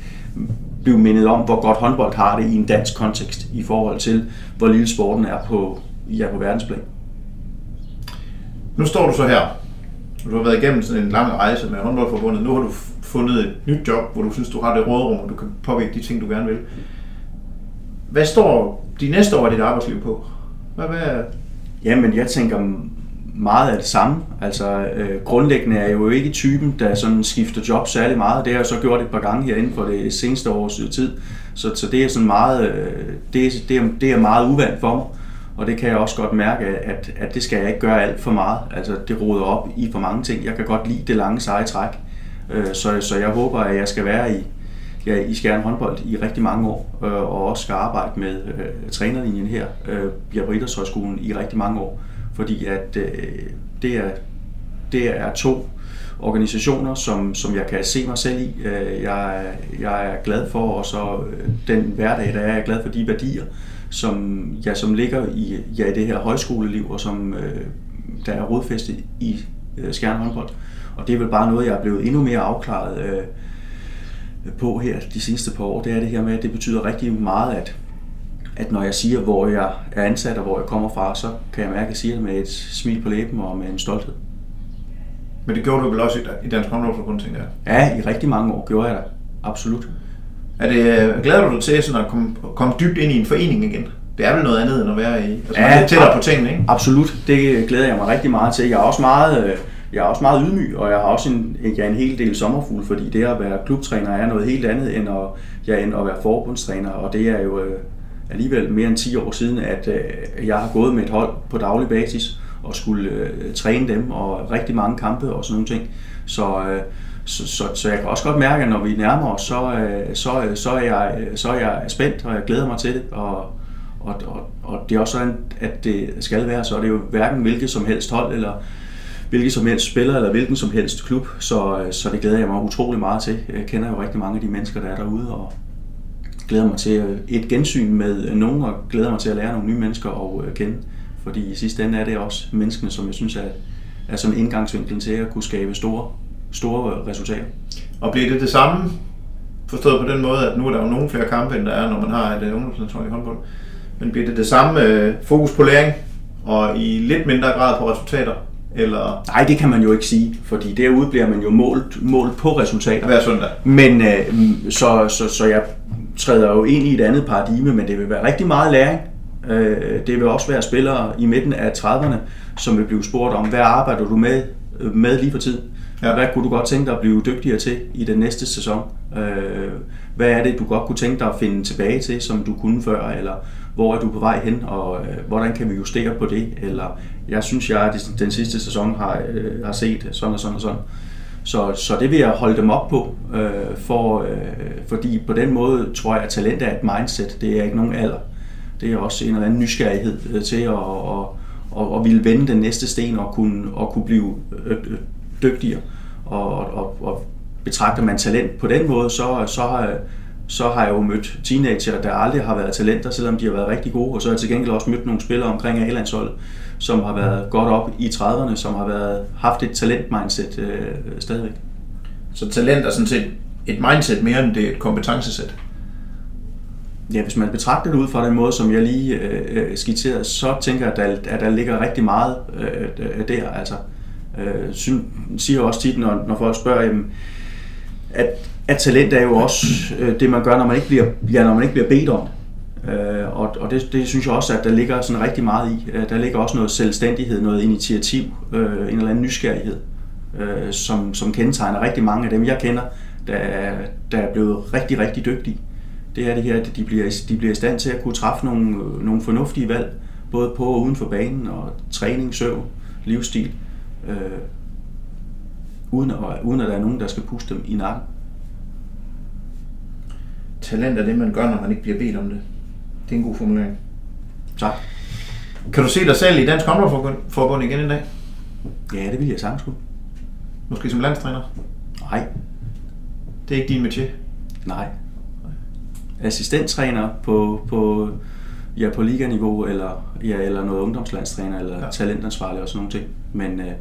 blive mindet om, hvor godt håndbold har det i en dansk kontekst i forhold til, hvor lille sporten er på, ja, på verdensplan. Nu står du så her. Du har været igennem sådan en lang rejse med håndboldforbundet. Nu har du fundet et nyt job, hvor du synes, du har det rådrum, og du kan påvirke de ting, du gerne vil. Hvad står de næste år af dit arbejdsliv på? Hvad, hvad... Jamen, jeg tænker meget af det samme. Altså, øh, grundlæggende er jeg jo ikke typen, der sådan skifter job særlig meget. Det har jeg så gjort et par gange herinde for det seneste års øh, tid. Så, så det er sådan meget, øh, det, det, er, det er meget uvandt for mig. Og det kan jeg også godt mærke, at, at det skal jeg ikke gøre alt for meget. Altså, det roder op i for mange ting. Jeg kan godt lide det lange seje træk. Øh, så, så jeg håber, at jeg skal være i, ja, i Skjern håndbold i rigtig mange år, øh, og også skal arbejde med øh, trænerlinjen her øh, på Idrætshøjskolen i rigtig mange år, fordi at øh, det, er, det er to organisationer, som, som jeg kan se mig selv i. Øh, jeg, jeg er glad for, og så øh, den hverdag, der er, jeg er glad for de værdier, som, ja, som ligger i, ja, i det her højskoleliv, og som øh, der er rodfæstet i øh, Skjern håndbold. Og det er vel bare noget, jeg er blevet endnu mere afklaret øh, på her de sidste par år. Det er det her med, at det betyder rigtig meget, at, at når jeg siger, hvor jeg er ansat og hvor jeg kommer fra, så kan jeg mærke, at jeg siger det med et smil på læben og med en stolthed. Men det gjorde du vel også i Dansk Håndboldforbund, tænker jeg? Ja, i rigtig mange år gjorde jeg det. Absolut. Er det, glæder du dig til sådan at komme, komme dybt ind i en forening igen? Det er vel noget andet end at være i, altså ja, lidt tættere på tingene, ikke? Absolut. Det glæder jeg mig rigtig meget til. Jeg er også meget, øh, jeg er også meget ydmyg, og jeg har også en, jeg er en hel del sommerfugl, fordi det at være klubtræner er noget helt andet end at, ja, end at være forbundstræner, og det er jo øh, alligevel mere end 10 år siden, at øh, jeg har gået med et hold på daglig basis og skulle øh, træne dem, og rigtig mange kampe og sådan nogle ting. Så, øh, så, så, så jeg kan også godt mærke, at når vi nærmer os, så, øh, så, øh, så, er jeg, øh, så er jeg spændt, og jeg glæder mig til det, og, og, og, og det er også sådan, at det skal være, så er det jo hverken hvilket som helst hold, eller hvilket som helst spiller, eller hvilken som helst klub, så, øh, så det glæder jeg mig utrolig meget til. Jeg kender jo rigtig mange af de mennesker, der er derude, og glæder mig til øh, et gensyn med nogen, og glæder mig til at lære nogle nye mennesker at øh, kende. Fordi i sidste ende er det også menneskene, som jeg synes er, er sådan indgangsvinklen til at kunne skabe store, store resultater. Og bliver det det samme, forstået på den måde, at nu er der jo nogle flere kampe, end der er, når man har et ungdomslandshold i håndbold. Men bliver det det samme øh, fokus på læring, og i lidt mindre grad på resultater? Eller? Nej, det kan man jo ikke sige, fordi derude bliver man jo målt, målt på resultater. Hver søndag. Men øh, så, så, så jeg træder jo ind i et andet paradigme, men det vil være rigtig meget læring. Øh, det vil også være spillere i midten af 30'erne, som vil blive spurgt om, hvad arbejder du med, med lige for tid? Ja. Hvad kunne du godt tænke dig at blive dygtigere til i den næste sæson? Øh, hvad er det, du godt kunne tænke dig at finde tilbage til, som du kunne før? Eller hvor er du på vej hen, og øh, hvordan kan vi justere på det? Eller jeg synes, jeg den sidste sæson har, øh, har set sådan og sådan og sådan. Så, så det vil jeg holde dem op på, øh, for, øh, fordi på den måde tror jeg, at talent er et mindset. Det er ikke nogen alder. Det er også en eller anden nysgerrighed øh, til at, og, og, og ville vende den næste sten og kunne, og kunne blive øh, øh, dygtigere. Og, og, og betragter man talent på den måde, så, så, har, så har jeg jo mødt teenager, der aldrig har været talenter, selvom de har været rigtig gode. Og så har jeg til gengæld også mødt nogle spillere omkring A-landsholdet, som har været godt op i 30'erne, som har været, haft et talent-mindset øh, stadigvæk. Så talent er sådan set et mindset mere end det er et kompetencesæt? Ja, hvis man betragter det ud fra den måde, som jeg lige øh, øh skitserede, så tænker jeg, at der, at der ligger rigtig meget øh, der. Altså, øh, synes, siger også tit, når, når folk spørger, jamen, at, at talent er jo også øh, det, man gør, når man ikke bliver, ja, når man ikke bliver bedt om Øh, og og det, det synes jeg også, at der ligger sådan rigtig meget i. Øh, der ligger også noget selvstændighed, noget initiativ, øh, en eller anden nysgerrighed, øh, som, som kendetegner rigtig mange af dem, jeg kender, der, er- der er blevet rigtig, rigtig dygtige. Det er det her, at de bliver, de bliver i stand til at kunne træffe nogle, øh, nogle fornuftige valg, både på og uden for banen, og træning, søvn, livsstil, øh, uden, at, uden at der er nogen, der skal puste dem i nakken. Talent er det, man gør, når man ikke bliver bedt om det. Det er en god formulering. Tak. Kan du se dig selv i Dansk Håndboldforbund Forbund igen en dag? Ja, det vil jeg sagtens kunne. Måske som landstræner? Nej, Det er ikke din métier. nej. Assistenttræner på, på, ja, på liganiveau, eller, ja, eller noget ungdomslandstræner, eller Ja. talentansvarlig og sådan nogle ting. Men, øh,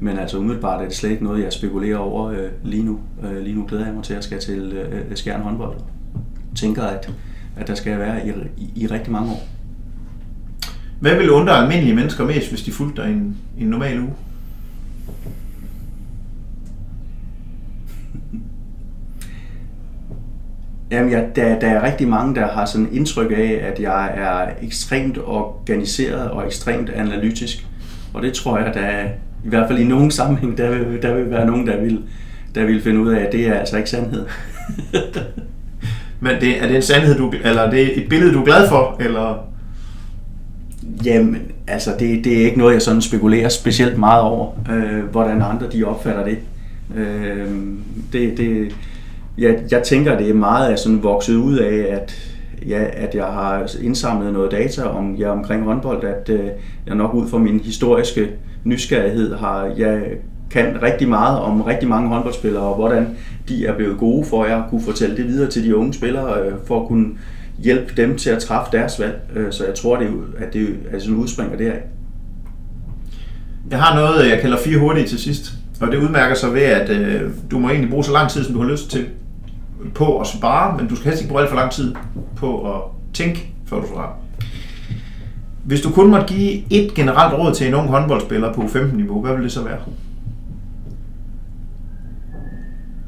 men altså umiddelbart er det slet ikke noget, jeg spekulerer over øh, lige nu. Øh, lige nu glæder jeg mig til at skal til øh, Skjern håndbold. Tænker, at, at der skal være i, i, i rigtig mange år. Hvad vil undre almindelige mennesker mest, hvis de fulgte dig en, en normal uge? (laughs) Jamen, ja, der, der er rigtig mange, der har sådan indtryk af, at jeg er ekstremt organiseret og ekstremt analytisk. Og det tror jeg, der er, i hvert fald i nogen sammenhæng, der vil, der vil være nogen, der vil, der vil finde ud af, at det er altså ikke sandhed. (laughs) Men det, er det en sandhed, du, eller er det et billede, du er glad for? Eller? Jamen, altså, det, det er ikke noget, jeg sådan spekulerer specielt meget over, øh, hvordan andre de opfatter det. Øh, det, det jeg, jeg tænker, det er meget af sådan vokset ud af, at, ja, at jeg har indsamlet noget data om ja, omkring håndbold, at øh, jeg nok ud fra min historiske nysgerrighed har jeg kan rigtig meget om rigtig mange håndboldspillere, og hvordan de er blevet gode for, at jeg kunne fortælle det videre til de unge spillere, øh, for at kunne hjælpe dem til at træffe deres valg. Øh, Så jeg tror, det er, at det altså er sådan udspringer deraf. Jeg har noget, jeg kalder fire hurtige til sidst. Og det udmærker sig ved, at øh, du må egentlig bruge så lang tid, som du har lyst til på at spare, men du skal helst ikke bruge alt for lang tid på at tænke, før du svarer. Hvis du kun måtte give et generelt råd til en ung håndboldspiller på 15-niveau, hvad ville det så være?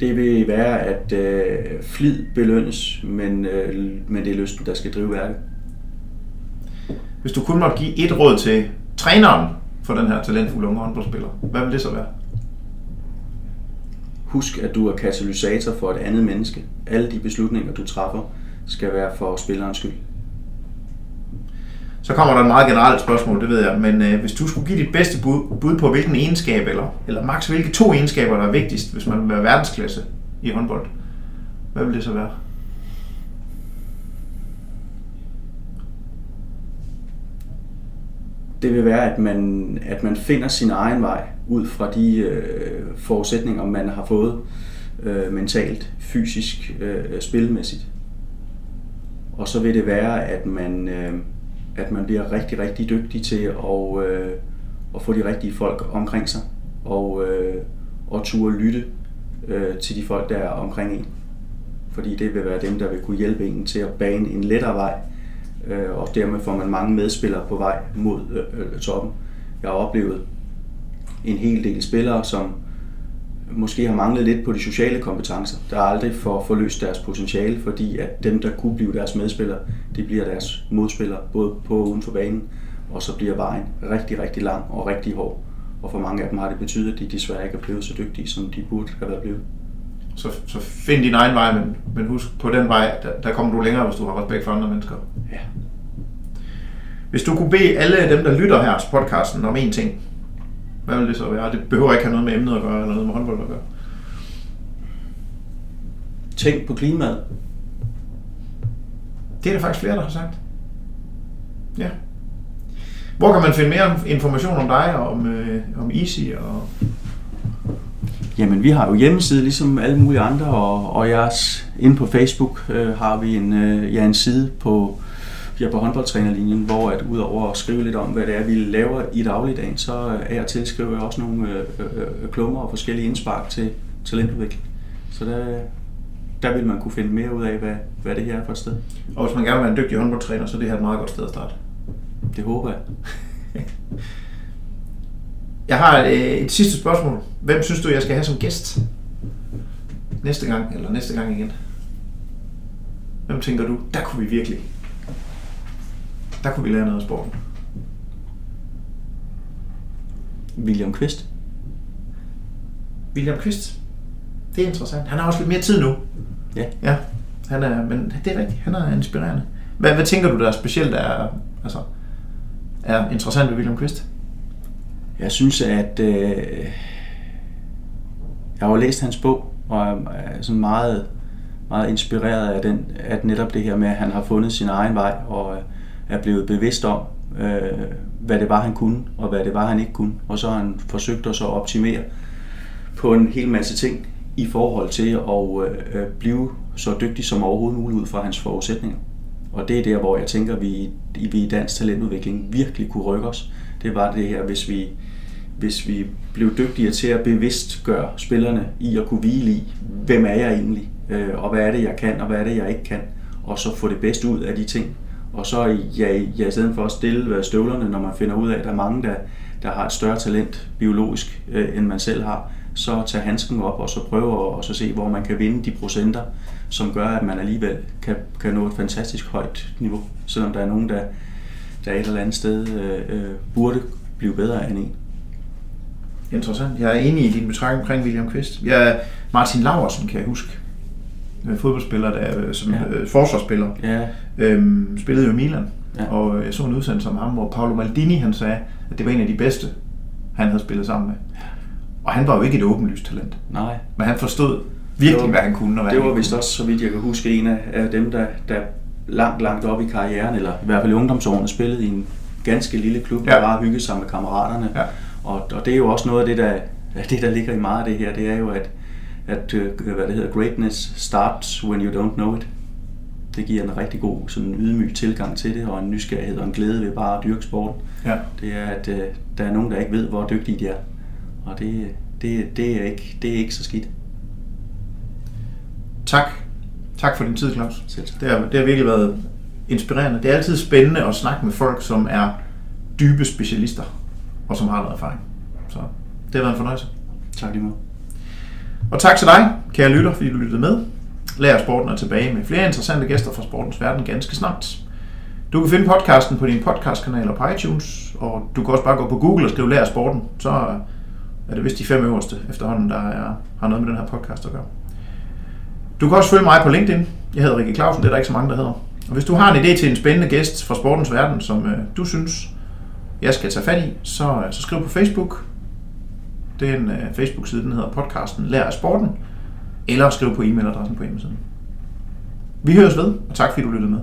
Det vil være, at øh, flid belønnes, men, øh, men det er lysten, der skal drive værket. Hvis du kun måtte give et råd til træneren for den her talentfulde unge håndboldspiller, hvad vil det så være? Husk, at du er katalysator for et andet menneske. Alle de beslutninger, du træffer, skal være for spillerens skyld. Så kommer der et meget generelt spørgsmål, det ved jeg, men øh, hvis du skulle give dit bedste bud, bud på, hvilken egenskab, eller, eller maks hvilke to egenskaber, der er vigtigst, hvis man vil være verdensklasse i håndbold, hvad vil det så være? Det vil være, at man, at man finder sin egen vej ud fra de øh, forudsætninger, man har fået øh, mentalt, fysisk, øh, spilmæssigt. Og så vil det være, at man, øh, at man bliver rigtig, rigtig dygtig til at, øh, at få de rigtige folk omkring sig, og, øh, og turde lytte øh, til de folk, der er omkring en. Fordi det vil være dem, der vil kunne hjælpe en til at bane en lettere vej, øh, og dermed får man mange medspillere på vej mod øh, øh toppen. Jeg har oplevet en hel del spillere, som måske har manglet lidt på de sociale kompetencer, der aldrig får forløst deres potentiale, fordi at dem, der kunne blive deres medspillere, det bliver deres modspillere, både på og uden for banen, og så bliver vejen rigtig, rigtig lang og rigtig hård. Og for mange af dem har det betydet, at de desværre ikke er blevet så dygtige, som de burde have været blevet. Så, så find din egen vej, men, men husk, på den vej, der, der kommer du længere, hvis du har respekt for andre mennesker. Ja. Hvis du kunne bede alle dem, der lytter her til podcasten om én ting, hvad vil det så være? Det behøver ikke have noget med emnet at gøre, eller noget med håndbold at gøre. Tænk på klimaet. Det er der faktisk flere, der har sagt. Ja. Hvor kan man finde mere information om dig og om, øh, om Easy? Og... Jamen, vi har jo hjemmeside, ligesom alle mulige andre, og, og jeres, inde på Facebook øh, har vi en, øh, ja, en side på, ja, på håndboldtrænerlinjen, hvor at udover at skrive lidt om, hvad det er, vi laver i dagligdagen, så er jeg tilskriver jeg også nogle øh, øh, klummer og forskellige indspark til talentudvikling. Så der, der vil man kunne finde mere ud af, hvad, hvad det her er for et sted. og hvis man gerne vil være en dygtig håndboldtræner, så er det her et meget godt sted at starte. Det håber jeg. (laughs) Jeg har øh, et sidste spørgsmål. Hvem synes du, jeg skal have som gæst? Næste gang, eller næste gang igen? Hvem tænker du, der kunne vi virkelig? Der kunne vi lære noget af sporten. William Kvist. William Kvist. Det er interessant. Han har også lidt mere tid nu. Ja. Ja, han er, men det er rigtigt. Han er inspirerende. Hvad, hvad tænker du, der er specielt er, altså, er interessant ved William Kvist? Jeg synes, at øh, jeg har jo læst hans bog, og er er sådan meget, meget inspireret af, den, at netop det her med, at han har fundet sin egen vej, og øh, er blevet bevidst om, øh, hvad det var, han kunne, og hvad det var, han ikke kunne. Og så har han forsøgt at så optimere på en hel masse ting i forhold til at øh, blive så dygtig som overhovedet muligt ud fra hans forudsætninger. Og det er der, hvor jeg tænker, at vi, vi i dansk talentudvikling virkelig kunne rykke os. Det var det her, hvis vi, hvis vi blev dygtigere til at bevidstgøre spillerne i at kunne hvile i, hvem er jeg egentlig, øh, og hvad er det, jeg kan, og hvad er det, jeg ikke kan, og så få det bedste ud af de ting. Og så ja, ja, i stedet for at stille støvlerne, når man finder ud af, at der er mange, der, der har et større talent biologisk, øh, end man selv har, så tage handsken op og så prøve at og så se, hvor man kan vinde de procenter, som gør, at man alligevel kan, kan nå et fantastisk højt niveau, selvom der er nogen, der, der et eller andet sted øh, øh, burde blive bedre end en. Interessant. Jeg er enig i din betragtning omkring William Kvist. Jeg, Martin Laversen kan jeg huske. Øh, Fodboldspiller, der øh, som Ja. ja. forsvarsspiller. Ja, Øhm, spillede jo i Milan. Ja. Og jeg så en udsendelse om ham, hvor Paolo Maldini han sagde, at det var en af de bedste, han havde spillet sammen med. Og han var jo ikke et åbenlyst talent. nej. Men han forstod virkelig, Det var- hvad han kunne. Og hvad Det han var vist kunne. også, så vidt jeg kan huske, en af, dem, der, der langt, langt op i karrieren, eller i hvert fald i ungdomsårene, spillede i en ganske lille klub, der Ja. bare hyggede sig med kammeraterne. Ja. Og, og det er jo også noget af det, der, af det, der ligger i meget af det her, det er jo, at, at øh, hvad det hedder, greatness starts when you don't know it. Det giver en rigtig god sådan ydmyg tilgang til det, og en nysgerrighed og en glæde ved bare at dyrke sporten. Ja. Det er, at øh, der er nogen, der ikke ved, hvor dygtige de er. Og det, det, det, er, ikke, det er ikke så skidt. Tak. Tak for din tid, Claus. Selv tak. Det har, det har virkelig været inspirerende. Det er altid spændende at snakke med folk, som er dybe specialister, og som har noget erfaring. Så det har været en fornøjelse. Tak lige måde. Og tak til dig, kære lytter, fordi du lyttede med. Lær Sporten er tilbage med flere interessante gæster fra sportens verden ganske snart. Du kan finde podcasten på dine podcastkanaler på iTunes, og du kan også bare gå på Google og skrive Lær Sporten, så er det vist de fem øverste efterhånden, der er, har noget med den her podcast at gøre. Du kan også følge mig på LinkedIn. Jeg hedder Rikke Clausen, det er der ikke så mange, der hedder. Og hvis du har en idé til en spændende gæst fra sportens verden, som øh, du synes, jeg skal tage fat i, så, øh, så skriv på Facebook. Det er en øh, Facebook-side, den hedder podcasten Lær af Sporten. Eller skriv på e-mailadressen på hjemmesiden. Vi høres ved, og tak fordi du lyttede med.